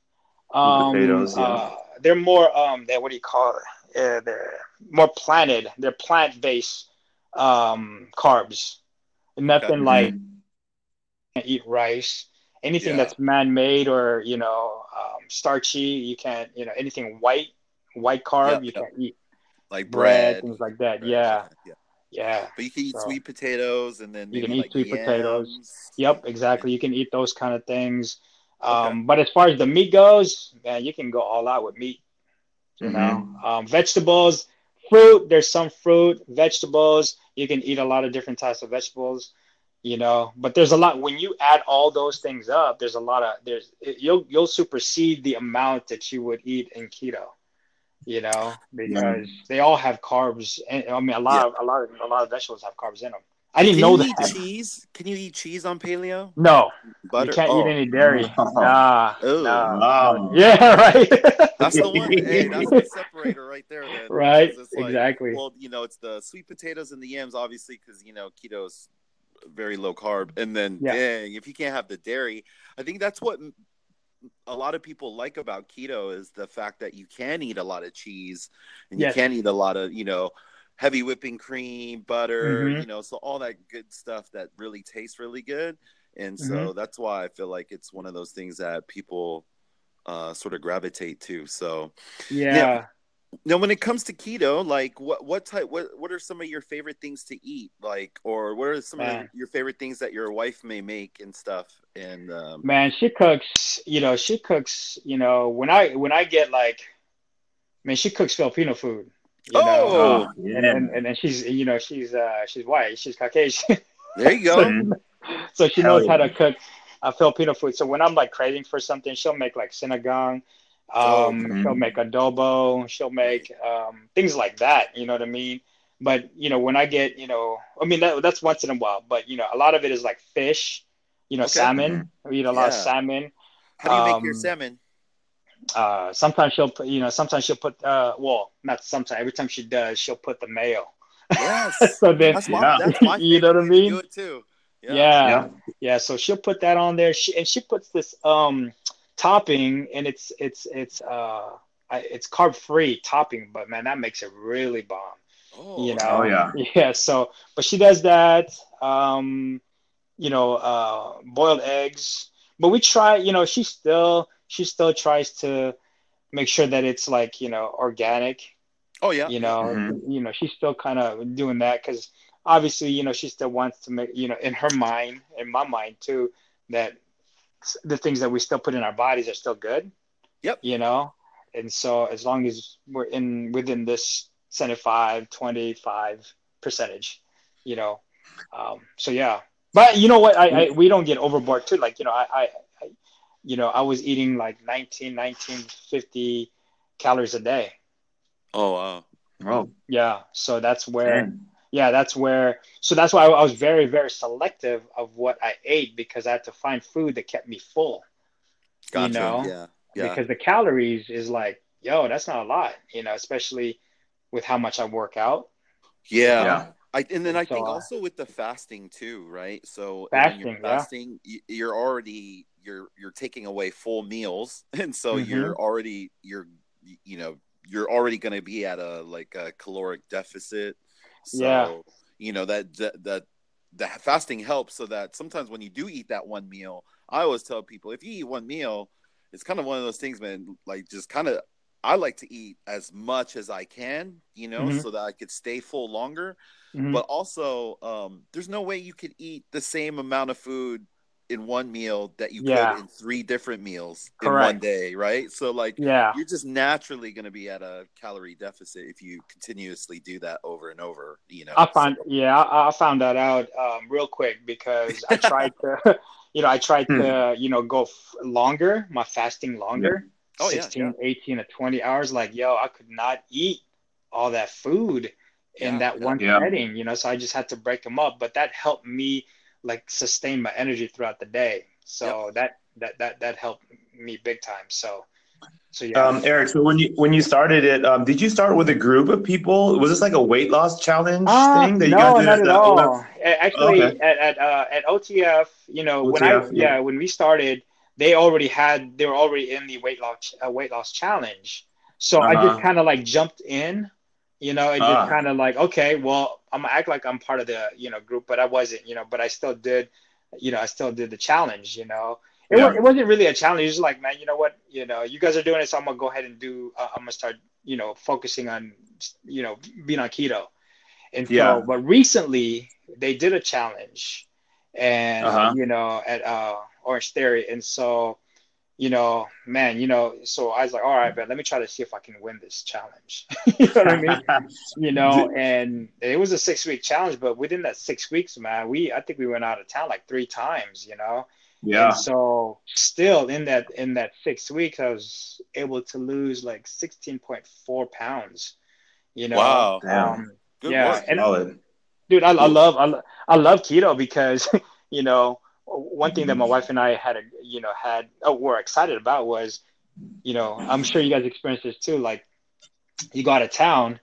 um potatoes, yeah. uh, they're more um they what do you call it uh, they're more planted they're plant-based um carbs nothing Okay. like Mhm. eat rice anything Yeah. that's man-made or you know starchy you can't you know anything white white carb Yep, you yep. can't eat Like bread, bread, things like that bread, yeah yeah. yeah But you can eat So- sweet potatoes and then You can eat like sweet potatoes. Yep, exactly. You can eat those kind of things. Um, Okay. But as far as the meat goes, man, you can go all out with meat. You know, um, vegetables, fruit. There's some fruit, vegetables. You can eat a lot of different types of vegetables. You know, but there's a lot when you add all those things up. There's a lot of there's you'll you'll supersede the amount that you would eat in keto. You know, because they all have carbs. And, I mean, a lot Yeah. of a lot of a lot of vegetables have carbs in them. I didn't Can know you that. eat cheese? Can you eat cheese on paleo? No, Butter? you can't oh, eat any dairy. Oh. Nah, nah. Wow. Yeah, right. That's the one. hey, that's the separator right there. Then, Right, 'Cause it's like, exactly. Well, you know, it's the sweet potatoes and the yams, obviously, because you know keto's very low carb, and then Yeah. dang, if you can't have the dairy, I think that's what a lot of people like about keto is the fact that you can eat a lot of cheese and Yes. you can eat a lot of you know heavy whipping cream, butter, Mhm. you know, so all that good stuff that really tastes really good, and so Mm-hmm. that's why I feel like it's one of those things that people uh, sort of gravitate to. So yeah. Now, when it comes to keto, like what what type what what are some of your favorite things to eat? Like, or what are some of your favorite things that your wife may make and stuff? And um, Man, she cooks. You know, she cooks. You know, when I when I get like, man, she cooks Filipino food. You know, Oh, Oh, yeah. and, and and then she's you know she's uh she's white. She's Caucasian. there you go. Mhm. so she Hell knows how to cook uh, Filipino food. So when I'm like craving for something, she'll make like sinigang, Um, mhm. She'll make adobo. She'll make um, things like that. You know what I mean? But you know, when I get, you know, I mean that that's once in a while. But you know, a lot of it is like fish. You know, Okay. salmon. We eat a lot of salmon. How do you make your Um, salmon? Uh, sometimes she'll put, you know, sometimes she'll put, uh, well, not sometimes. Every time she does, she'll put the mayo. Yes. so then, That's my, Yeah. that's my You know what I favorite way to mean? Do it too. yeah, Yeah. yeah, So she'll put that on there. She and she puts this um topping, and it's it's it's uh it's carb free topping, but man, that makes it really bomb. Oh, you know Oh, yeah. yeah so but she does that um you know uh boiled eggs but we try you know she still she still tries to make sure that it's like you know organic Oh yeah. you know Mhm. you know she's still kind of doing that because obviously you know she still wants to make you know in her mind in my mind too that s- the things that we still put in our bodies are still good. Yep. you know? And so as long as we're in within this 75 25 percentage you know um so yeah. But you know what? I, I we don't get overboard too. Like you know I, I I you know i was eating like 19 19 50 calories a day. Oh wow. Oh, yeah. So that's where dang. Yeah that's where so that's why i was very very selective of what i ate because i had to find food that kept me full Gotcha. know, yeah. Yeah. because the calories is like yo that's not a lot you know especially with how much i work out yeah. Yeah. I, and then I think So, uh, also with the fasting too, right? So Fasting, you're yeah. fasting, y- you're already you're you're taking away full meals, and so Mhm. you're already you're you know you're already going to be at a like a caloric deficit. So Yeah. you know that that that the fasting helps so that sometimes when you do eat that one meal, I always tell people if you eat one meal, it's kind of one of those things, man. Like just kind of I like to eat as much as I can, you know, Mhm. so that I could stay full longer Mhm. but also um, there's no way you could eat the same amount of food in one meal that you Yeah. could in three different meals in one day right so like yeah you're just naturally going to be at a calorie deficit if you continuously do that over and over you know I found So- yeah, I, I found that out um, real quick because I tried to, you know, I tried to, you know, go f- longer, my fasting longer, Oh, yeah, 16, yeah. 18 to 20 hours. Like, yo, I could not eat all that food in Yeah, that yeah. one Yeah. setting, you know, so I just had to break them up. But that helped me like sustain my energy throughout the day. So that, that, that, that helped me big time. So, so yeah. Um, Eric, so when you when you started it, um, did you start with a group of people? Was this like a weight loss challenge Uh, thing that you no, guys did not at the- all. A- Actually, Okay. at at, uh, at OTF, you know, when I yeah. yeah. when we started, they already had they were already in the weight loss uh, weight loss challenge. So I just Uh-huh. kind of like jumped in, you know, and Ah. just kind of like okay, well, I'm gonna act like I'm part of the you know group, but I wasn't, you know, but I still did, you know, I still did the challenge, you know. It, Yeah. wa- it wasn't really a challenge. It was like, man, you know what? You know, you guys are doing it, so I'm gonna go ahead and do. Uh, I'm gonna start, you know, focusing on, you know, being on keto. And so, Yeah. but recently they did a challenge, and Uh-huh. you know, at uh, Orange Theory, and so, you know, man, you know, so I was like, all right, man, let me try to see if I can win this challenge. you know what I mean? You know, and it was a six week challenge, but within that six weeks, man, we I think we went out of town like three times. You know. yeah. And so still in that in that six weeks, I was able to lose like sixteen point four pounds. You know, Wow. Damn. um, Good yeah, work. and Solid. dude, I, I love I, I love keto because you know one thing that my wife and I had a you know had oh were excited about was you know I'm sure you guys experienced this too like you go out of town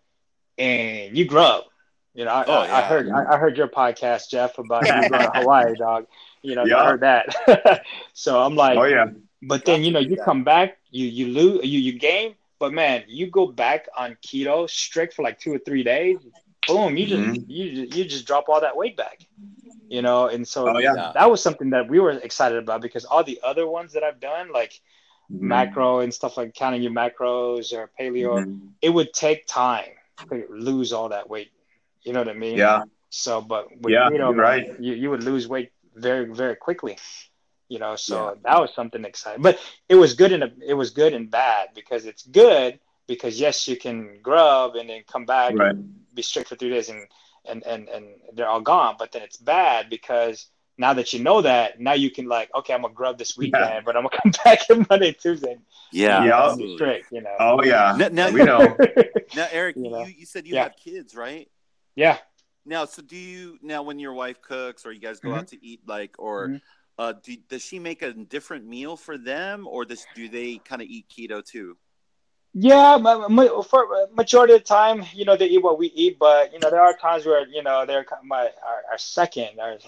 and you grub. You know, I, Oh, I, I heard I, heard your podcast, Jeff, about you going to Hawaii, dog. You know, I heard that. so I'm like, Oh yeah. but then you know you yeah. come back, you you lose, you you gain, but man, you go back on keto strict for like two or three days, boom, you just Mhm. you just, you just drop all that weight back, you know. And so Oh, yeah. That was something that we were excited about because all the other ones that I've done, like Mhm. macro and stuff like counting your macros or paleo, Mhm. it would take time to lose all that weight. You know what I mean? Yeah. So, but with Yeah, keto, man, right. you, you would lose weight very, very quickly. You know, so Yeah. that was something exciting. But it was good and it was good and bad because it's good because yes, you can grub and then come back Right. and be strict for three days and and and and they're all gone. But then it's bad because now that you know that, now you can like, okay, I'm gonna grub this weekend, yeah. but I'm gonna come back in Monday, Tuesday. Yeah, yeah, strict, you know. Oh yeah, now, now we know. now, Eric, You you, know? you, said you Yeah. have kids, right? yeah. Now, so do you now when your wife cooks or you guys go Mhm. out to eat, like, or Mhm. uh, do, does she make a different meal for them, or does do they kind of eat keto too? Yeah, ma- ma- for majority of the time, you know, they eat what we eat, but you know, there are times where you know, they're my our, our second, our,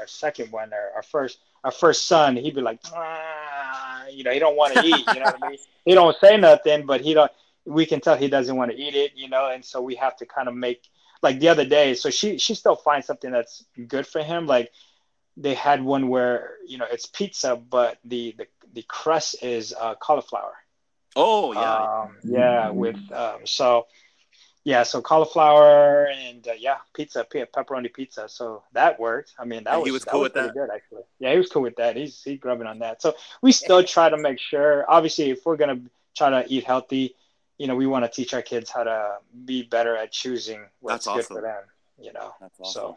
our second one, our, our first, our first son, he'd be like, "Ah," you know, he don't want to eat, you know what I mean? He don't say nothing, but he don't. We can tell he doesn't want to eat it, you know, and so we have to kind of make like the other day. So she she still finds something that's good for him. Like they had one where you know it's pizza, but the the, the crust is uh, cauliflower. Oh yeah, Um, yeah, with um, so yeah, so cauliflower and uh, yeah, pizza, pe- pepperoni pizza. So that worked. I mean, that And was he was that cool was with pretty that? good actually. Yeah, he was cool with that. He's he's grubbing on that. So we still try to make sure. Obviously, if we're gonna try to eat healthy, you know, we want to teach our kids how to be better at choosing what's That's good for them. You know, awesome. so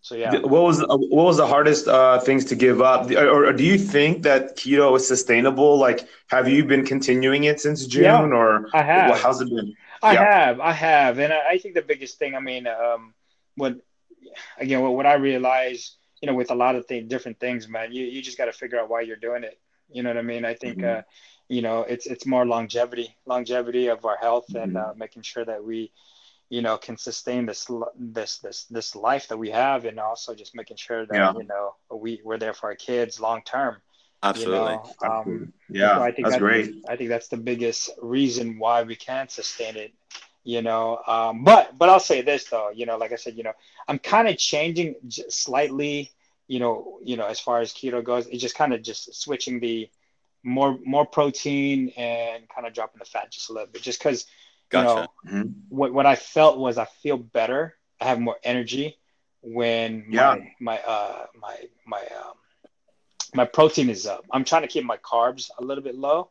so yeah. What was what was the hardest uh, things to give up, or, or do you think that keto is sustainable? Like, have you been continuing it since June, Yeah, or I have. what- how's it been? I Yeah. have, I have, and I, I think the biggest thing, I mean, um, what again, what, what I realize, you know, with a lot of things, different things, man, you you just got to figure out why you're doing it. You know what I mean? I think, Mhm. uh, you know, it's it's more longevity, longevity of our health, and Mhm. uh, making sure that we, you know, can sustain this this this this life that we have, and also just making sure that Yeah. you know we we're there for our kids long term. Absolutely. You know, um, Yeah, so I think that's that- great. I think that's the biggest reason why we can't sustain it. You know, um, but but I'll say this though, you know, like I said, you know, I'm kind of changing slightly. You know, you know, as far as keto goes, it's just kind of just switching the more more protein and kind of dropping the fat just a little bit, just because you Gotcha. know Mhm. what what I felt was I feel better. I have more energy when Yeah. my my uh my my um my protein is up. I'm trying to keep my carbs a little bit low,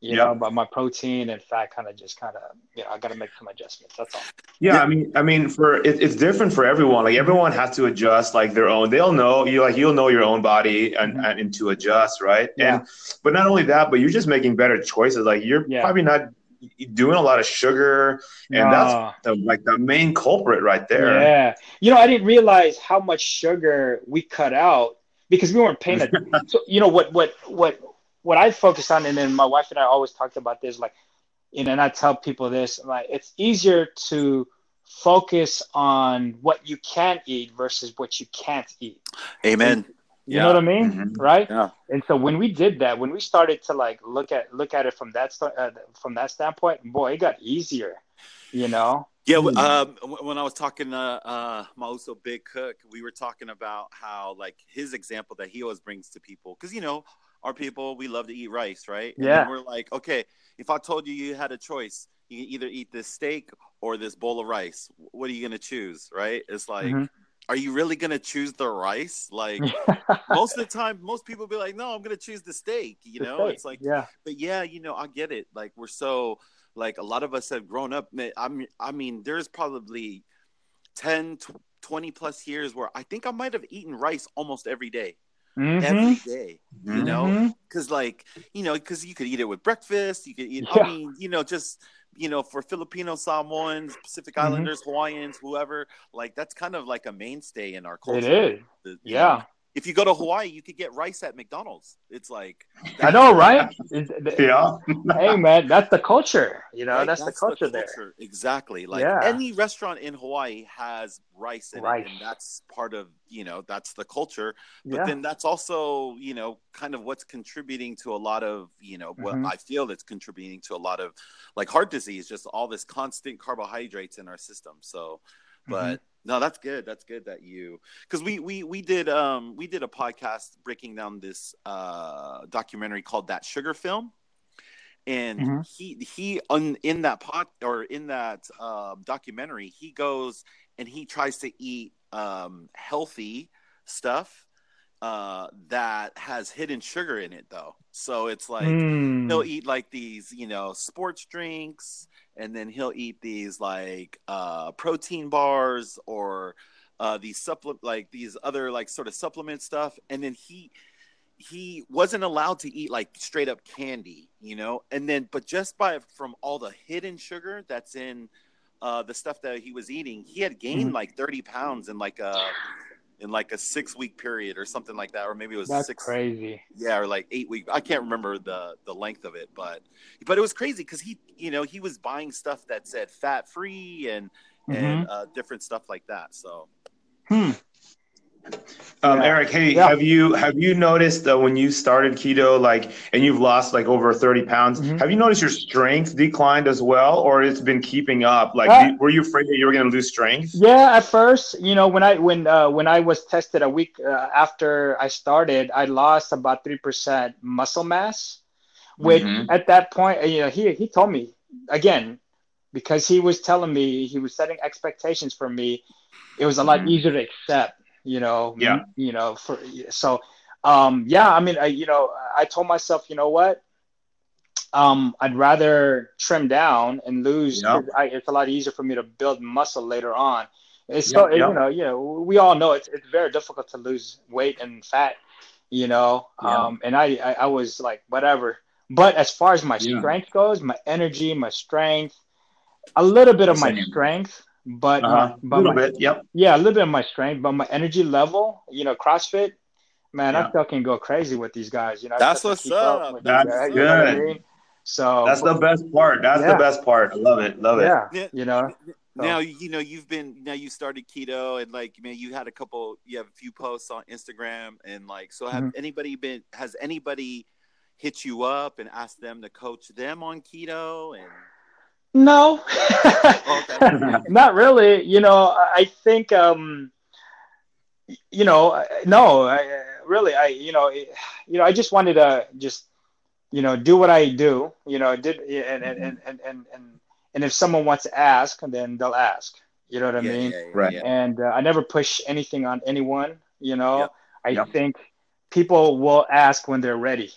you Yeah. know, but my protein and fat kind of just kind of you know I got to make some adjustments. That's all. Yeah, I mean, I mean, for it, it's different for everyone. Like everyone has to adjust, like their own. They'll know you, like you'll know your own body and, Mhm. and, and to adjust, right? Yeah. And but not only that, but you're just making better choices. Like you're Yeah. probably not doing a lot of sugar, and Nah. that's ah. the, like the main culprit right there. Yeah, you know, I didn't realize how much sugar we cut out because we weren't paying. attention. so you know what what what what I focused on, and then my wife and I always talked about this, like, you know, and I tell people this, like, it's easier to focus on what you can eat versus what you can't eat. Amen. You know what I mean, Mhm. right? Yeah. And so when we did that, when we started to like look at look at it from that st- uh, from that standpoint, boy, it got easier. You know. Yeah, Hmm. um, when I was talking to uh, Mauso Big Cook, we were talking about how like his example that he always brings to people because you know our people we love to eat rice, right? Yeah. then we're like, okay, if I told you you had a choice, you can either eat this steak or this bowl of rice. What are you gonna choose, right? It's like, Mhm. Are you really gonna choose the rice? Like most of the time, most people be like, no, I'm gonna choose the steak. You The know, steak, it's like yeah. but yeah, you know, I get it. Like we're so like a lot of us have grown up. I mean, I mean, there's probably 10, 20 plus years where I think I might have eaten rice almost every day, Mhm. every day. You Mhm. know, because like you know, because you could eat it with breakfast. You could eat. Yeah. I mean, you know, just you know, for Filipino Samoans, Pacific Mhm. Islanders, Hawaiians, whoever, like that's kind of like a mainstay in our culture. It is. The- Yeah. Know, if you go to Hawaii, you could get rice at McDonald's. It's like I know, right? Yeah. hey, man, that's the culture. You know, Right? that's, the culture there. culture. Exactly. Like Yeah. any restaurant in Hawaii has rice in Rice. it, and that's part of you know that's the culture. But Yeah. then that's also you know kind of what's contributing to a lot of you know what Mhm. I feel that's contributing to a lot of like heart disease, just all this constant carbohydrates in our system. So, Mm-hmm. but. No, that's good. That's good that you because we we we did um we did a podcast breaking down this uh documentary called That Sugar Film, and Mhm. he he on in that pod or in that um, documentary he goes and he tries to eat um, healthy stuff uh, that has hidden sugar in it though. So it's like Mm. he'll eat like these you know sports drinks and then he'll eat these like uh, protein bars or uh, these supplement like these other like sort of supplement stuff, and then he he wasn't allowed to eat like straight up candy, you know, and then but just by from all the hidden sugar that's in uh, the stuff that he was eating, he had gained Mhm. like thirty pounds in like a in like a six week period or something like that, or maybe it was That's six crazy. yeah or like eight weeks i can't remember the the length of it but but it was crazy because he you know he was buying stuff that said fat free and and uh, different stuff like that so Hmm. Um, Yeah. Eric, hey, Yeah. have you have you noticed that when you started keto, like, and you've lost like over thirty pounds, Mhm. have you noticed your strength declined as well, or it's been keeping up? Like, Uh, you- were you afraid that you were going to lose strength? Yeah, at first, you know, when I when uh, when I was tested a week uh, after I started, I lost about three percent muscle mass. Which Mhm. at that point, uh, you know, he he told me again because he was telling me he was setting expectations for me. It was a lot Mhm. easier to accept, you know. Yeah. You know, for so, um, yeah. I mean, I you know, I told myself, you know what, um, I'd rather trim down and lose. Yeah. I, it's a lot easier for me to build muscle later on. It's so Yeah, you know, you know, we all know it's it's very difficult to lose weight and fat, you know. Yeah. Um, and I, I I was like whatever. But as far as my strength goes, my energy, my strength, a little bit of my strength, but Uh-huh. my, A but little my, bit. Yep. yeah, a little bit of my strength, but my energy level, you know, CrossFit, man, Yeah. I still can go crazy with these guys. You know, That's what's up up. That's these guys, you know what I good. mean? So That's the best part. That's Yeah. the best part. I love it. Love it. yeah, Yeah. you know, now you know you've been now you started keto and like man you had a couple you have a few posts on instagram and like so have Mm-hmm. anybody been has anybody hit you up and asked them to coach them on keto and no, not really. You know, I I think, um, you know, no, I, really, I, you know, it- you know, I just wanted to just, you know, do what I do. You know, did and and and and and and, and if someone wants to ask, then they'll ask. You know what I yeah, mean? yeah, yeah, Right. yeah. and uh, I never push anything on anyone. You know, Yep. I Yep. think people will ask when they're ready,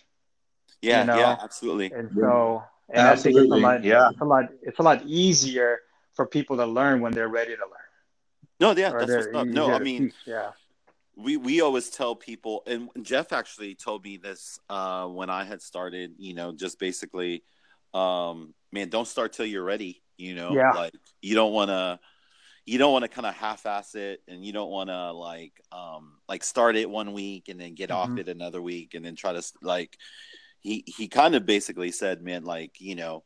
yeah, you know, yeah absolutely and Yeah. so and I think it's a lot, Yeah. it's a lot, it's a lot easier for people to learn when they're ready to learn. no yeah Or that's what's up no i mean teach, yeah, we we always tell people and jeff actually told me this uh when i had started you know just basically um man don't start till you're ready you know Yeah. like you don't want to you don't want to kind of half-ass it and you don't want to like um like start it one week and then get off Mhm. it another week and then try to like he he kind of basically said man like you know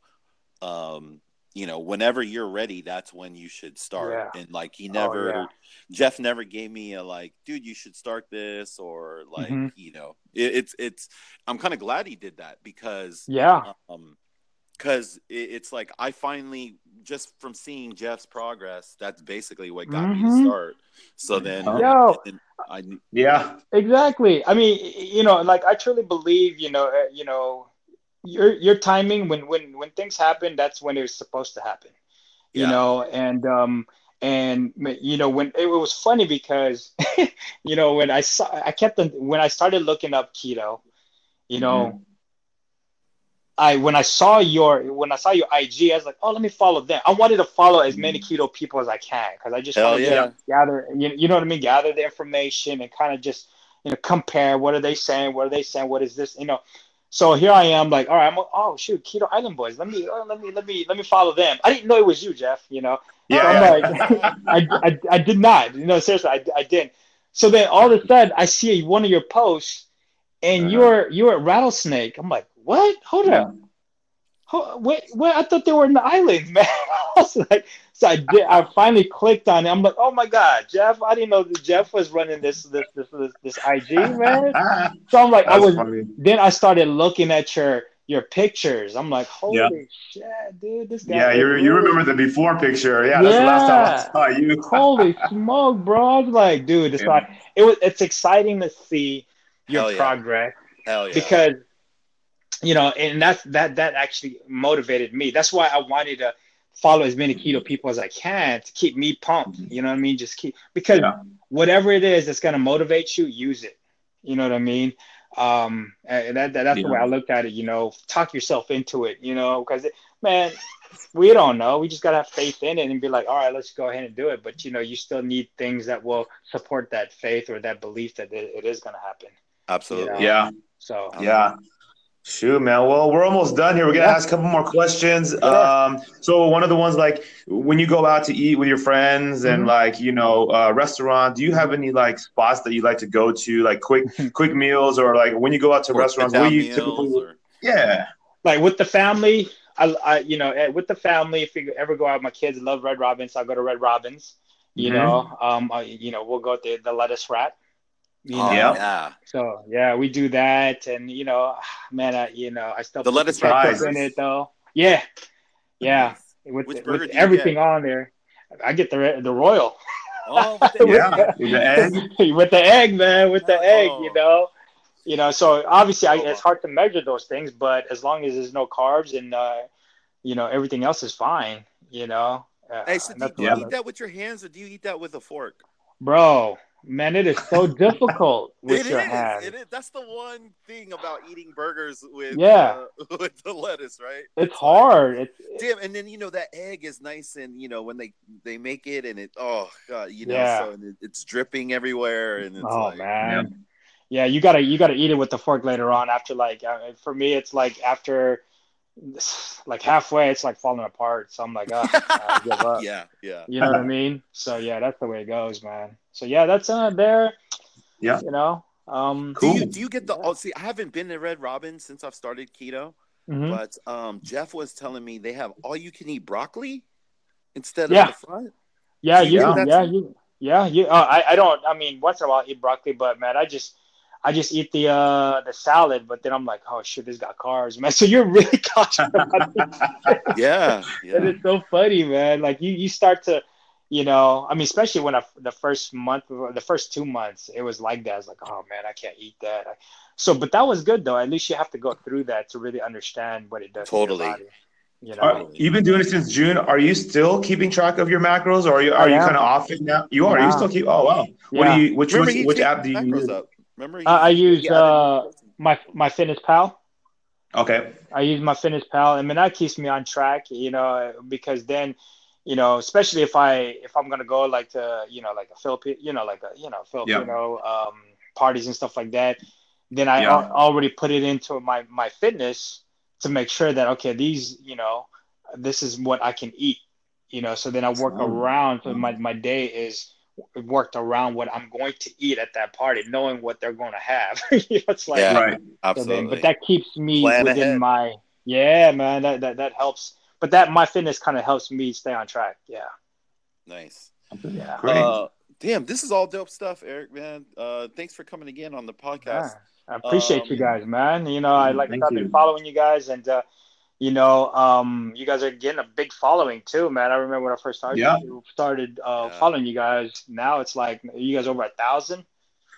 um you know whenever you're ready that's when you should start Yeah. and like he Oh, never yeah. jeff never gave me a like dude you should start this or like Mhm. you know it, it's it's i'm kind of glad he did that because yeah, um because it, it's like i finally just from seeing jeff's progress that's basically what got me to Mhm. start so then Yo. and i Yeah. exactly. I mean, you know, like I truly believe, you know, uh, you know, your your timing when when when things happen, that's when it was supposed to happen. you Yeah. know and um and you know when it was funny because you know when i saw i kept on when i started looking up keto you know Mm-hmm. I when i saw your when i saw your ig i was like oh let me follow them i wanted to follow as many keto people as i can because i just wanted yeah. to gather you, you know what i mean gather the information and kind of just you know compare what are they saying what are they saying what is this you know so here I am, like, all right, I'm oh shoot, Keto Island Boys. Let me, oh, let me, let me, let me follow them. I didn't know it was you, Jeff. You know, Yeah. I'm yeah. like, I, I, I did not. You know, seriously, I, I didn't. So then all of a sudden, I see one of your posts, and Uh-huh. you're you're at Rattlesnake. I'm like, what? Hold Yeah. up. Hold, wait, wait, I thought they were in the island, man. I was like, so I did. I finally clicked on it. I'm like, oh my god, Jeff! I didn't know that Jeff was running this this this this, this IG, man. So I'm like, I was. funny. Then I started looking at your your pictures. I'm like, holy shit, dude, this guy. Yeah, you you remember the before picture? Yeah, that's the last time I saw you. Holy smoke, bro! I was like, dude, it's Yeah. like it was. It's exciting to see your Hell yeah. progress hell yeah because you know, and that's that that actually motivated me. That's why I wanted to follow as many keto people as I can to keep me pumped. You know what I mean? Just keep because Yeah. whatever it is that's gonna motivate you, use it. You know what I mean? Um, and that, that that's the way I looked at it. You know, talk yourself into it. You know, because man, we don't know. We just gotta have faith in it and be like, all right, let's go ahead and do it. But you know, you still need things that will support that faith or that belief that it, it is gonna happen. Absolutely. Yeah. Yeah, So yeah. Shoot, man. Well, we're almost done here. We're gonna Yeah. ask a couple more questions. Yeah. Um, so one of the ones like when you go out to eat with your friends and Mhm. like you know uh, restaurant, do you have any like spots that you like to go to, like quick quick meals, or like when you go out to Or restaurants, sit where you typically? or- Yeah, like with the family, I, I you know, eh, with the family, if we ever go out, my kids love Red Robins. I'll go to Red Robins. You Mhm. know, um, I, you know, we'll go to the lettuce wrap. You Oh, know? Yeah. yeah. So yeah, we do that, and you know, man, I, you know, I still The put lettuce fries. in it though. Yeah, yeah, with, Which with burger do you everything on there. I get the the royal Oh, with the- yeah. With the egg. with the egg, man, with the Oh. egg, you know. You know, so obviously I, Oh. it's hard to measure those things, but as long as there's no carbs and uh, you know everything else is fine, you know. Uh, Hey, so do, that's do you eat that with your hands or do you eat that with a fork? bro, man, it is so difficult with It your is, hands. It is. That's the one thing about eating burgers with Yeah. uh, with the lettuce, right? It's like- hard. It's Damn, and then you know that egg is nice, and you know when they they make it, and it oh god, you know, Yeah. so and it, it's dripping everywhere, and it's oh like, man. Yeah, you gotta you gotta eat it with the fork later on. After like uh, for me, it's like after like halfway, it's like falling apart. So I'm like, oh, I give up. yeah, yeah. You know what I mean? So yeah, that's the way it goes, man. So yeah, that's uh there. Yeah. You know. Um Cool. Do you do you get the? Yeah. Oh, see, I haven't been to Red Robin since I've started keto, mhm. but um, Jeff was telling me they have all you can eat broccoli instead Yeah. of the front. Yeah, So you yeah, yeah, that's- you yeah, you uh, I, I don't I mean once in a while I eat broccoli, but man, I just I just eat the uh the salad, but then I'm like, oh shit, this got carbs, man. So you're really cautious about these Yeah, And yeah. it's so funny, man. Like you, you start to, you know, I mean, especially when I, the first month, the first two months, it was like that. I was like, oh man, I can't eat that. So, but that was good though. At least you have to go through that to really understand what it does. to your Totally. body, you know. Are, you've been doing it since June. Are you still keeping track of your macros, or are you are you kind of off it now? You are. Yeah. You still keep. Oh wow. What do you? Which Remember, which, he which app do you macros use? up. Remember, he, Uh, I use uh, my MyFitnessPal. Okay. I use MyFitnessPal. I mean, that keeps me on track, you know, because then, you know, especially if I if I'm gonna go like to you know like a Filipino, you know, like a you know Filipino um, parties and stuff like that, then I Yeah. al- already put it into my my fitness to make sure that okay, these you know, this is what I can eat, you know. So then I work Oh. around. So my my day is worked around what I'm going to eat at that party, knowing what they're going to have. You know, it's like Yeah. Right. so then, Absolutely. but that keeps me Plan within ahead. my yeah, man. That that that helps. But that my fitness kind of helps me stay on track. Yeah, nice. yeah. Great. Uh, damn, this is all dope stuff, Eric. Man, uh, thanks for coming again on the yeah. podcast. I appreciate you Um, guys, man. You know, I like I've been following you guys, and uh, you know, um, you guys are getting a big following too, man. I remember when I first started Yeah. started uh, Yeah. following you guys. Now it's like you guys over a thousand.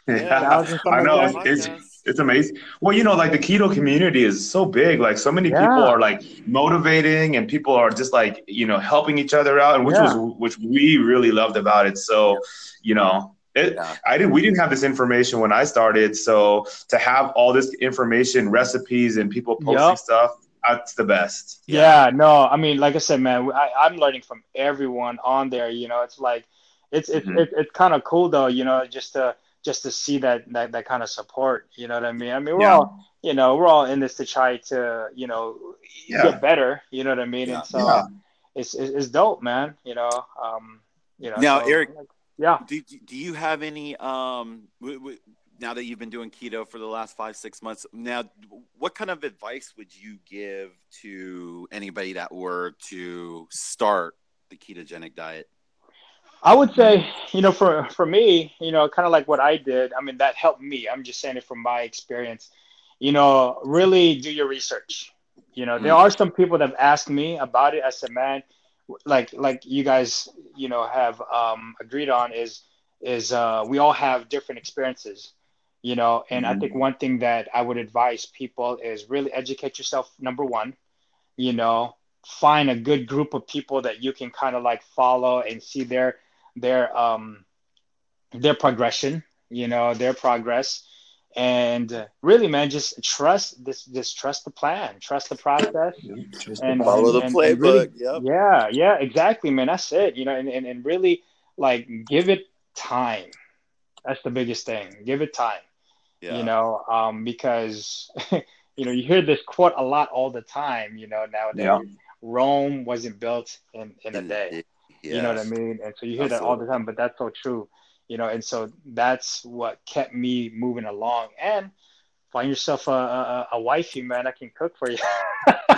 Yeah. I know like it's, it's it's amazing. Well, you know, like the keto community is so big. Like so many Yeah. people are like motivating, and people are just like you know helping each other out, and which Yeah. was which we really loved about it. So, you know, it, Yeah. I didn't. We didn't have this information when I started. So to have all this information, recipes, and people posting Yup. stuff, that's the best. Yeah. no, I mean, like I said, man, I, I'm learning from everyone on there. You know, it's like, it's it's Mhm. it, it's kind of cool though. You know, just to just to see that that that kind of support. You know what I mean? I mean, we're Yeah. all you know, we're all in this to try to you know Yeah. get better. You know what I mean? Yeah. And so Yeah. it's, it's it's dope, man. You know, um, you know. Now, so, Eric- Yeah. Do, do you have any um w- w- now that you've been doing keto for the last five six months now what kind of advice would you give to anybody that were to start the ketogenic diet I would say, you know, for for me, you know, kind of like what I did. I mean, that helped me. I'm just saying it from my experience. You know, really do your research. You know, there are some people that have asked me about it. I said, man, like like you guys, you know, have um, agreed on is is uh, we all have different experiences. You know, and I Mhm. think one thing that I would advise people is really educate yourself. Number one, you know, find a good group of people that you can kind of like follow and see their their um their progression you know their progress and uh, really, man, just trust this. Just trust the plan, trust the process, and Follow the and- and playbook. really- yep. yeah, yeah, exactly, man. That's it. You know, and, and, and really like give it time. That's the biggest thing. Give it time. Yeah. You know, um, because you know, you hear this quote a lot all the time, you know, nowadays. Yeah. Rome wasn't built in, in a day. Yeah. You know what I mean? And so you hear that all the time, but that's so true. You know, and so that's what kept me moving along. And find yourself a, a, a wifey, man, that can cook for you.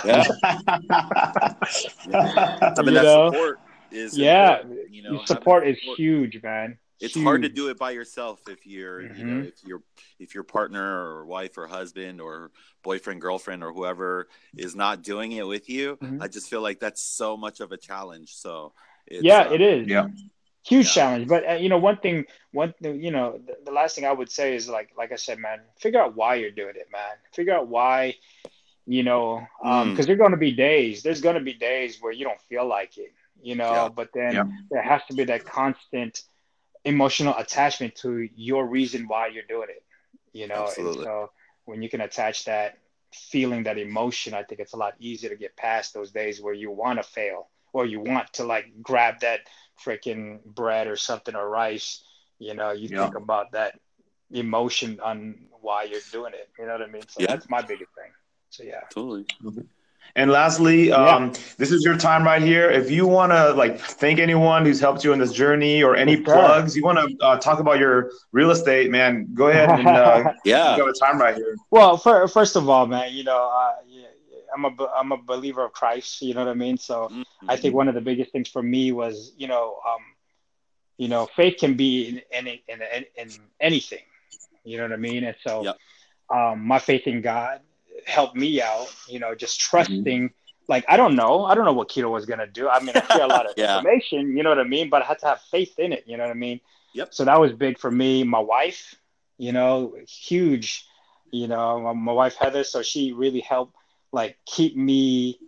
Yeah. I mean, You that know? support is yeah, you know having support is support. huge, man. It's hard to do it by yourself if you're, you know, Mhm. if your if your partner or wife or husband or boyfriend, girlfriend or whoever is not doing it with you. Mhm. I just feel like that's so much of a challenge. So, it's, yeah, uh, it is. Yeah. Huge Yeah. challenge. But uh, you know, one thing, one thing, you know, the, the last thing I would say is like, like I said, man, figure out why you're doing it, man. Figure out why, you know, um, Mm. because there's going to be days. There's going to be days where you don't feel like it, you know. Yeah. But then Yeah. there has to be that constant emotional attachment to your reason why you're doing it, you know. Absolutely. And so when you can attach that feeling, that emotion, I think it's a lot easier to get past those days where you want to fail or you want to like grab that freaking bread or something or rice. You know, you Yeah. think about that emotion on why you're doing it. You know what I mean? So Yeah. that's my biggest thing. So yeah. Totally. And lastly, um, this is your time right here. If you want to like thank anyone who's helped you in this journey or any Yes, plugs, you want to uh, talk about your real estate, man, go ahead and uh, Yeah. you got a time right here. Well, for, first of all, man, you know, uh, yeah, I'm a I'm a believer of Christ. You know what I mean? So I think one of the biggest things for me was, you know, um, you know, faith can be in any in, in, in anything. You know what I mean? And so, Yep. um, my faith in God helped me out. You know, just trusting. Like I don't know, I don't know what keto was gonna do. I mean, I hear a lot of Yeah. information. You know what I mean? But I had to have faith in it. You know what I mean? Yep. So that was big for me. My wife, you know, huge. You know, my, my wife Heather. So she really helped, like, keep me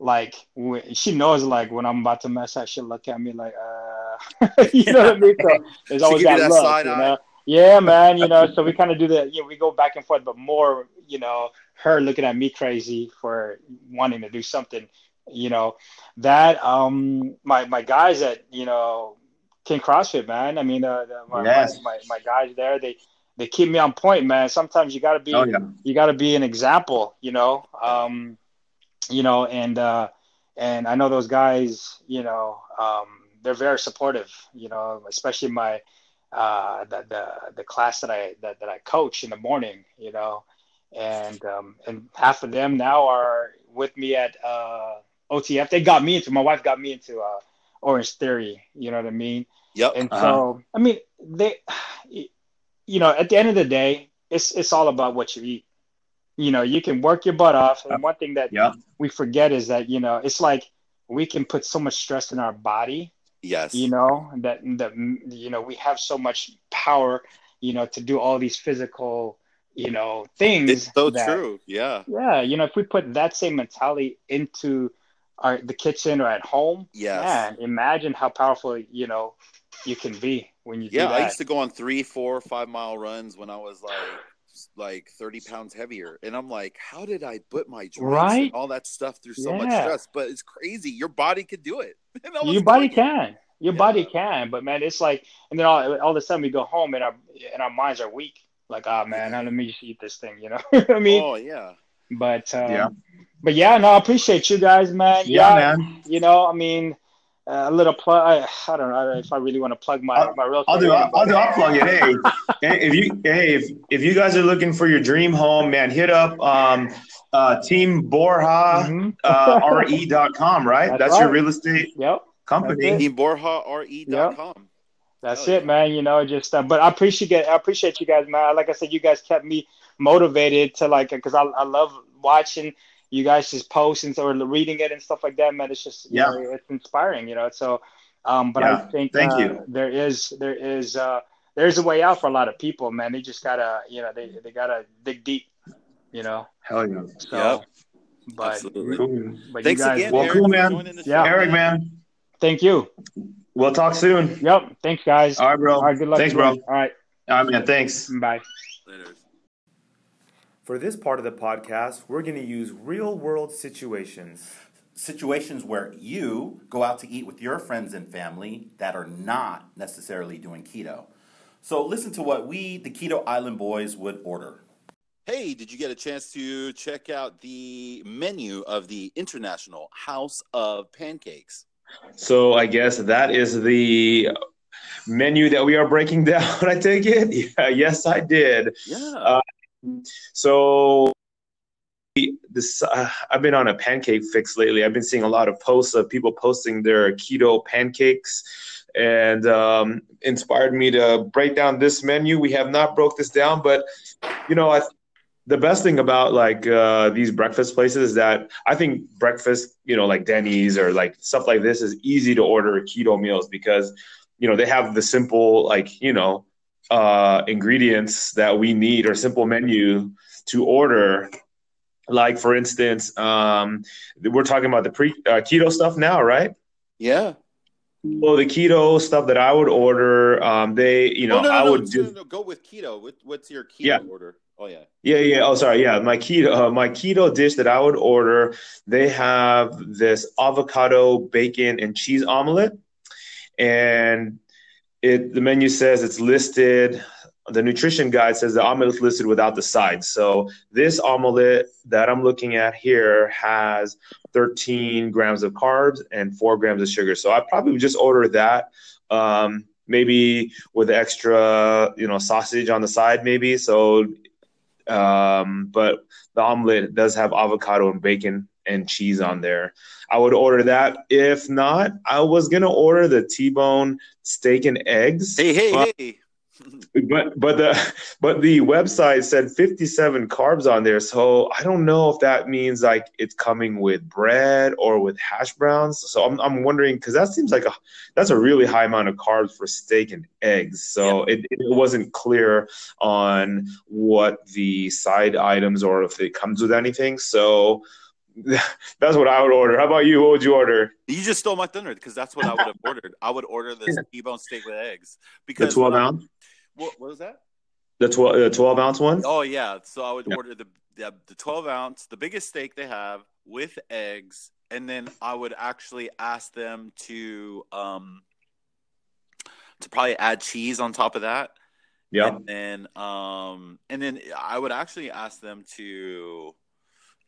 like when she knows like when I'm about to mess up, she'll look at me like, uh, you know what I mean? So there's always that that look, side you eye. know? Yeah, man. You know, so we kind of do that. You know, we go back and forth, but more, you know, her looking at me crazy for wanting to do something. You know, that um, my my guys at you know King CrossFit, man. I mean, uh, the, my, Yes. my, my my guys there, they they keep me on point, man. Sometimes you got to be Oh yeah, you got to be an example, you know. Um, you know, and uh, and I know those guys, you know, um, they're very supportive, you know, especially my uh, the, the the class that I that, that I coach in the morning, you know, and um, and half of them now are with me at uh, OTF. They got me into my wife got me into uh, Orangetheory, you know what I mean? Yep. And Uh-huh. so, I mean, they, you know, at the end of the day, it's it's all about what you eat. You know, you can work your butt off, and one thing that Yeah. we forget is that you know it's like we can put so much stress in our body. Yes. You know that that you know we have so much power. You know to do all these physical, you know, things. it's so that- true. Yeah. Yeah, you know, if we put that same mentality into our the kitchen or at home, Yes. man, imagine how powerful you know you can be when you Yeah, do I used to go on three, four, five mile runs when I was like like 30 pounds heavier. And I'm like, how did I put my joints Right? and all that stuff through so much stress? But it's crazy. Your body could do it. And I was Your body can. Your Yeah. body can, but man, it's like, and then all, all of a sudden we go home and our and our minds are weak. Like, ah, man, let me just eat this thing, you know. what I mean, Oh yeah. but um, Yeah. but yeah, no, I appreciate you guys, man. yeah, man. You know, I mean, a little plug. I, I don't know if I really want to plug my I'll- my real. I'll do. I'll, I'll do. I'll plug it. Hey, hey, if you hey if, if you guys are looking for your dream home, man, hit up um, uh, Team Borja Mhm. uh, re.com. Right, That's that's, your real estate Yep. company. That's TeamBorjaRE.com. That's Hell it, man. You know, just uh, but I appreciate I appreciate you guys, man. Like I said, you guys kept me motivated to like because I, I love watching you guys just post and or reading it and stuff like that, man. It's just you Yeah. know, it's inspiring, you know. So, um, but Yeah. I think Thank uh, you. there is there is uh there's a way out for a lot of people, man. They just gotta you know they they gotta dig deep, you know. Hell yeah. So, Yep. but Absolutely. Cool. but Thanks you guys, again, Well, Eric, cool, man. Yeah. Eric, man, Thank you. we'll talk soon. Yep. Thanks, guys. All right, bro. All right. Good luck. Thanks, bro. All right. All right, man. Thanks. Bye. Later. For this part of the podcast, we're going to use real world situations. situations where you go out to eat with your friends and family that are not necessarily doing keto. So listen to what we, the Keto Island Boys, would order. Hey, did you get a chance to check out the menu of the International House of Pancakes? So I guess that is the menu that we are breaking down. I take it. Yeah, yes, I did. Yeah. Uh, So this uh, I've been on a pancake fix lately. I've been seeing a lot of posts of people posting their keto pancakes and um, inspired me to break down this menu. We have not broke this down, but you know, I, the best thing about like uh, these breakfast places is that I think breakfast, you know, like Denny's or like stuff like this is easy to order keto meals because you know they have the simple like you know uh, ingredients that we need or simple menu to order like for instance um, we're talking about the pre uh, keto stuff now right Yeah. well the keto stuff that i would order um, they you know oh, no, no, i no, would do no, Go with keto. What's your keto Yeah. order? Oh, yeah. yeah yeah oh sorry yeah my keto uh, my keto dish that i would order they have this avocado bacon and cheese omelet and it the menu says it's listed the nutrition guide says the omelet is listed without the sides. So this omelet that i'm looking at here has 13 grams of carbs and 4 grams of sugar. So i probably just order that um, maybe with extra you know sausage on the side maybe. So um, but the omelet does have avocado and bacon and cheese on there. I would order that. If not, I was gonna order the T-bone steak and eggs. Hey, hey, But- hey. But but the but the website said 57 carbs on there, so I don't know if that means like it's coming with bread or with hash browns. So I'm I'm wondering because that seems like a that's a really high amount of carbs for steak and eggs. So it, it wasn't clear on what the side items or if it comes with anything. So that's what I would order. How about you? What would you order? You just stole my thunder because that's what I would have ordered. I would order this T-bone steak with eggs because The 12 um, ounce, What, what was that? the 12 the 12 ounce one. Oh yeah, so I would Yeah. order the, the the twelve ounce, the biggest steak they have with eggs, and then I would actually ask them to um to probably add cheese on top of that, Yeah. and then um and then I would actually ask them to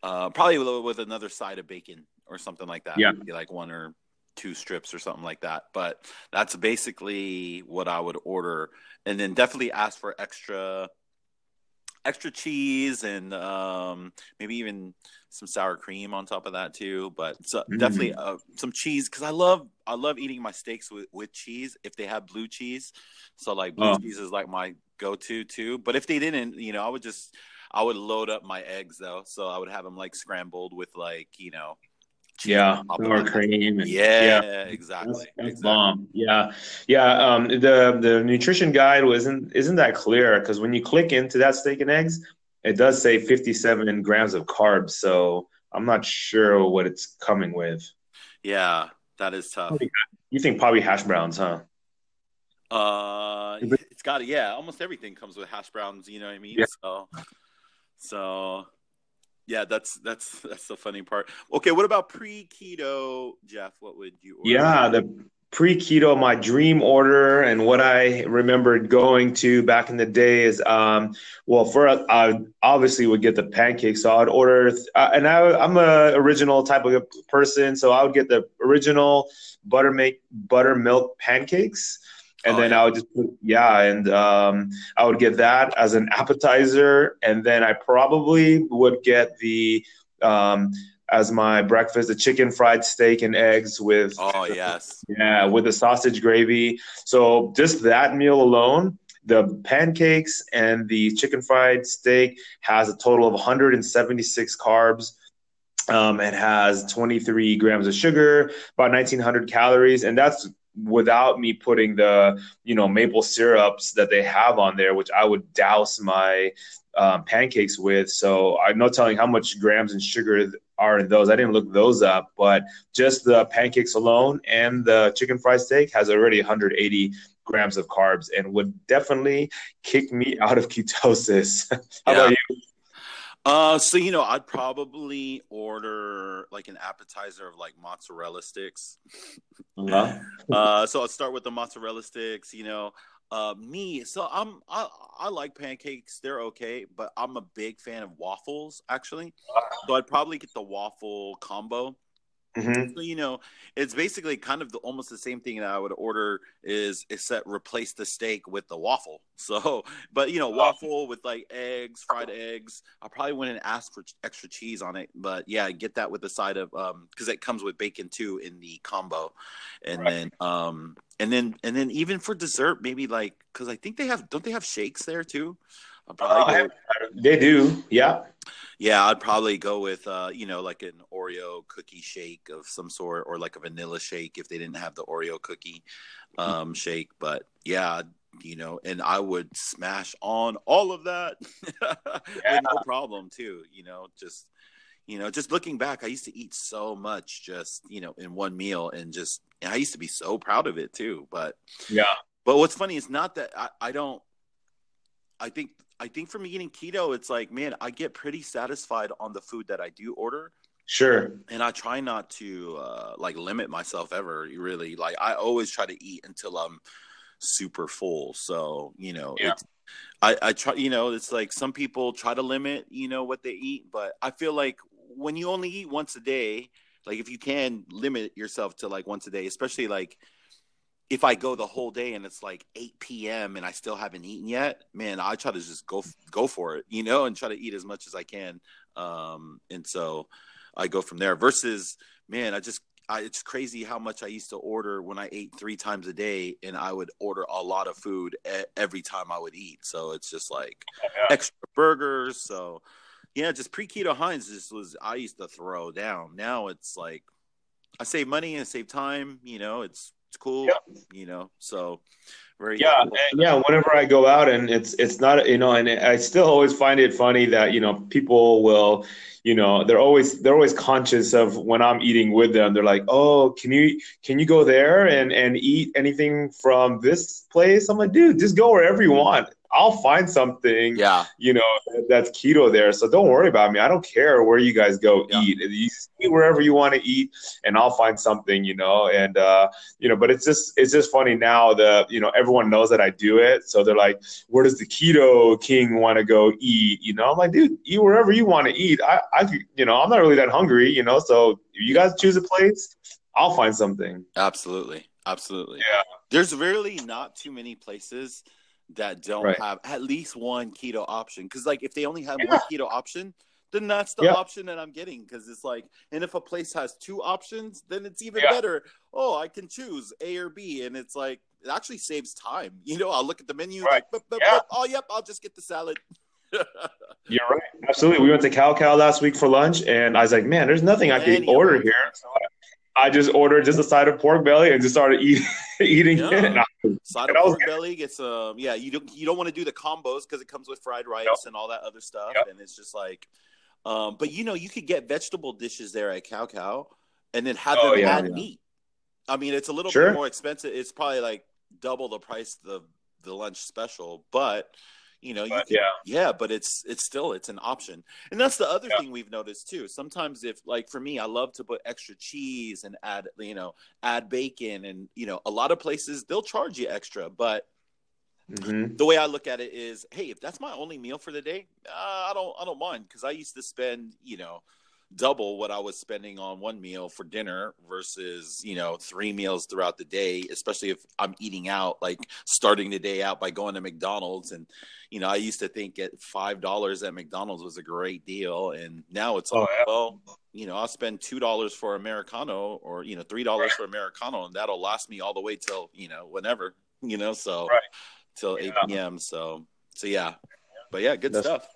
uh probably with, another side of bacon or something like that. Yeah. Maybe like one or two strips or something like that. But that's basically what I would order, and then definitely ask for extra extra cheese and um, maybe even some sour cream on top of that too. But so Mm. definitely uh, some cheese because I love I love eating my steaks with, with cheese if they have blue cheese. So like blue Oh. cheese is like my go to too. But if they didn't, you know, I would just I would load up my eggs though. So I would have them like scrambled with like you know. Yeah, sour cream. And, Yeah, That's, exactly. that's exactly. bomb. Yeah, yeah. Um, the the nutrition guide wasn't isn't that clear because when you click into that steak and eggs, it does say 57 grams of carbs. So I'm not sure what it's coming with. Yeah, that is tough. You think probably hash browns, huh? Uh, it- it's got yeah. Almost everything comes with hash browns. You know what I mean? Yeah. So, so yeah, that's that's that's the funny part. Okay, what about pre keto, Jeff? What would you? Order? Yeah, the pre keto, my dream order, and what I remembered going to back in the day is, um, well, for I obviously would get the pancakes, so I'd order, uh, and I, I'm a original type of person, so I would get the original buttermilk buttermilk pancakes. And Oh, then yeah. I would just put, yeah, and um, I would get that as an appetizer, and then I probably would get the um, as my breakfast the chicken fried steak and eggs with Oh yes. yeah, with the sausage gravy. So just that meal alone, the pancakes and the chicken fried steak has a total of 176 carbs. Um, it has 23 grams of sugar, about 1900 calories, and that's without me putting the you know maple syrups that they have on there, which I would douse my um, pancakes with. So I'm not telling how much grams and sugar are in those. I didn't look those up, but just the pancakes alone and the chicken fried steak has already 180 grams of carbs and would definitely kick me out of ketosis. How about you? Uh, so you know, I'd probably order like an appetizer of like mozzarella sticks. Uh-huh. Uh, so I'll start with the mozzarella sticks. You know, uh, me. So I'm I I like pancakes. They're okay, but I'm a big fan of waffles actually. So I'd probably get the waffle combo. Mhm. So you know, it's basically kind of the, almost the same thing that I would order is except replace the steak with the waffle. So, but you know, waffle with like eggs, fried eggs. I probably wouldn't ask for extra cheese on it, but yeah, get that with the side of um because it comes with bacon too in the combo, and Right. then um and then and then even for dessert maybe like because I think they have don't they have shakes there too. Uh, They do. Yeah. yeah, I'd probably go with uh, you know, like an Oreo cookie shake of some sort or like a vanilla shake if they didn't have the Oreo cookie um shake. But yeah, you know, and I would smash on all of that with no problem too, you know, just you know, just looking back, I used to eat so much just, you know, in one meal and just and I used to be so proud of it too. But Yeah. but what's funny is not that I, I don't. I think I think from eating keto, it's like man, I get pretty satisfied on the food that I do order, Sure. and I try not to uh, like limit myself ever. Really, like I always try to eat until I'm super full. So you know, Yeah. it's, I I try. You know, it's like some people try to limit you know what they eat, but I feel like when you only eat once a day, like if you can limit yourself to like once a day, especially like if I go the whole day and it's like 8 p.m. and I still haven't eaten yet, man, I try to just go go for it, you know, and try to eat as much as I can. Um, and so I go from there. Versus, man, I just I, it's crazy how much I used to order when I ate three times a day, and I would order a lot of food e- every time I would eat. So it's just like extra burgers. So yeah, just pre keto Heinz just was I used to throw down. Now it's like I save money and save time. You know, it's it's cool. You know, so very Yeah, and yeah. Whenever I go out, and it's it's not you know, and I still always find it funny that you know people will, you know, they're always they're always conscious of when I'm eating with them. They're like, oh, can you can you go there and and eat anything from this place? I'm like, dude, just go wherever you want. I'll find something. yeah. you know that's keto there so don't worry about me i don't care where you guys go Yeah. eat you eat wherever you want to eat and i'll find something you know and uh you know but it's just it's just funny now that you know everyone knows that i do it so they're like where does the keto king want to go eat you know i'm like dude eat wherever you want to eat i i you know i'm not really that hungry you know so if you guys choose a place i'll find something Absolutely. Absolutely. Yeah. There's really not too many places that don't Right. have at least one keto option. Cause like if they only have Yeah. one keto option, then that's the Yeah. option that I'm getting. Cause it's like, and if a place has two options, then it's even Yeah. better. Oh, I can choose A or B. And it's like, it actually saves time. You know, I'll look at the menu, Right. like, "Bup, bup, Yeah. bup. oh, yep, I'll just get the salad. You're right. Absolutely. We went to Cal Cal last week for lunch, and I was like, man, there's nothing I can order here. So I, I just ordered just a side of pork belly and just started eat, eating Yeah. it. And I, Side And of pork belly gets um yeah you don't you don't want to do the combos because it comes with fried rice Yep. and all that other stuff Yep. and it's just like um but you know you could get vegetable dishes there at Cow Cow and then have Oh, them yeah, add yeah. meat. I mean it's a little Sure. bit more expensive. It's probably like double the price of the the lunch special, but you know you But, can, yeah. yeah but it's it's still it's an option and that's the other Yeah. thing we've noticed too sometimes if like for me i love to put extra cheese and add you know add bacon and you know a lot of places they'll charge you extra but Mhm. the way I look at it is, hey, if that's my only meal for the day, uh, I don't, I don't mind because I used to spend, you know, double what I was spending on one meal for dinner versus, you know, three meals throughout the day. Especially if I'm eating out, like starting the day out by going to McDonald's, and you know, I used to think at five dollars at McDonald's was a great deal, and now it's Oh, like, yeah. well, you know, I'll spend two dollars for americano or you know three dollars for americano, and that'll last me all the way till you know whenever, you know, so Right. till 8 p.m. So, so yeah, but yeah, good That's- stuff.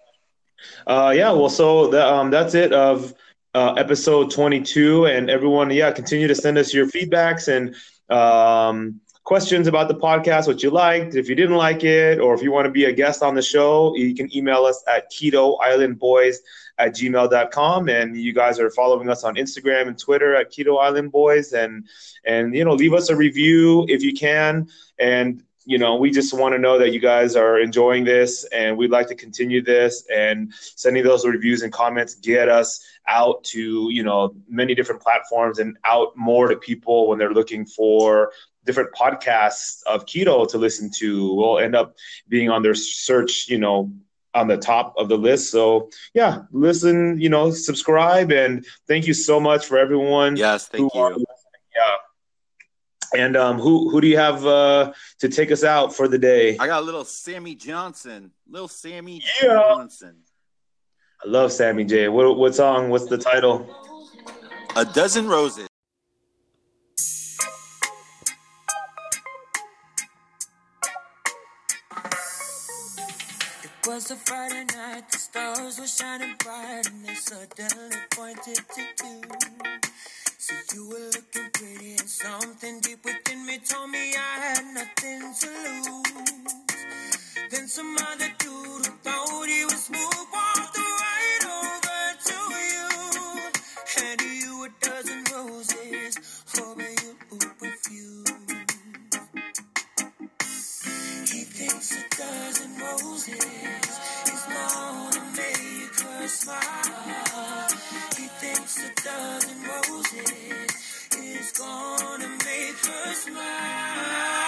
Uh, yeah, well, so that, um, that's it of uh, episode 22. And everyone, yeah, continue to send us your feedbacks and um, questions about the podcast, what you liked, if you didn't like it, or if you want to be a guest on the show, you can email us at keto island boys at gmail.com. And you guys are following us on Instagram and Twitter at keto island boys. And, and, you know, leave us a review if you can. And you know, we just want to know that you guys are enjoying this and we'd like to continue this and sending those reviews and comments get us out to, you know, many different platforms and out more to people when they're looking for different podcasts of keto to listen to. We'll end up being on their search, you know, on the top of the list. So yeah, listen, you know, subscribe and thank you so much for everyone. Yes, thank you. yeah. And um, who who do you have uh, to take us out for the day? I got a little Sammy Johnson, little Sammy Yeah. Johnson. I love Sammy J. What what song? What's the title? A dozen roses. It was a Friday night, the stars were shining bright, and they suddenly pointed to you. So you were looking pretty, and something deep within me told me I had nothing to lose. Then some other dude who thought he was smooth walked right over to you, handed you a dozen roses, hoping you refused. He thinks a dozen roses is gonna make her smile. first smile.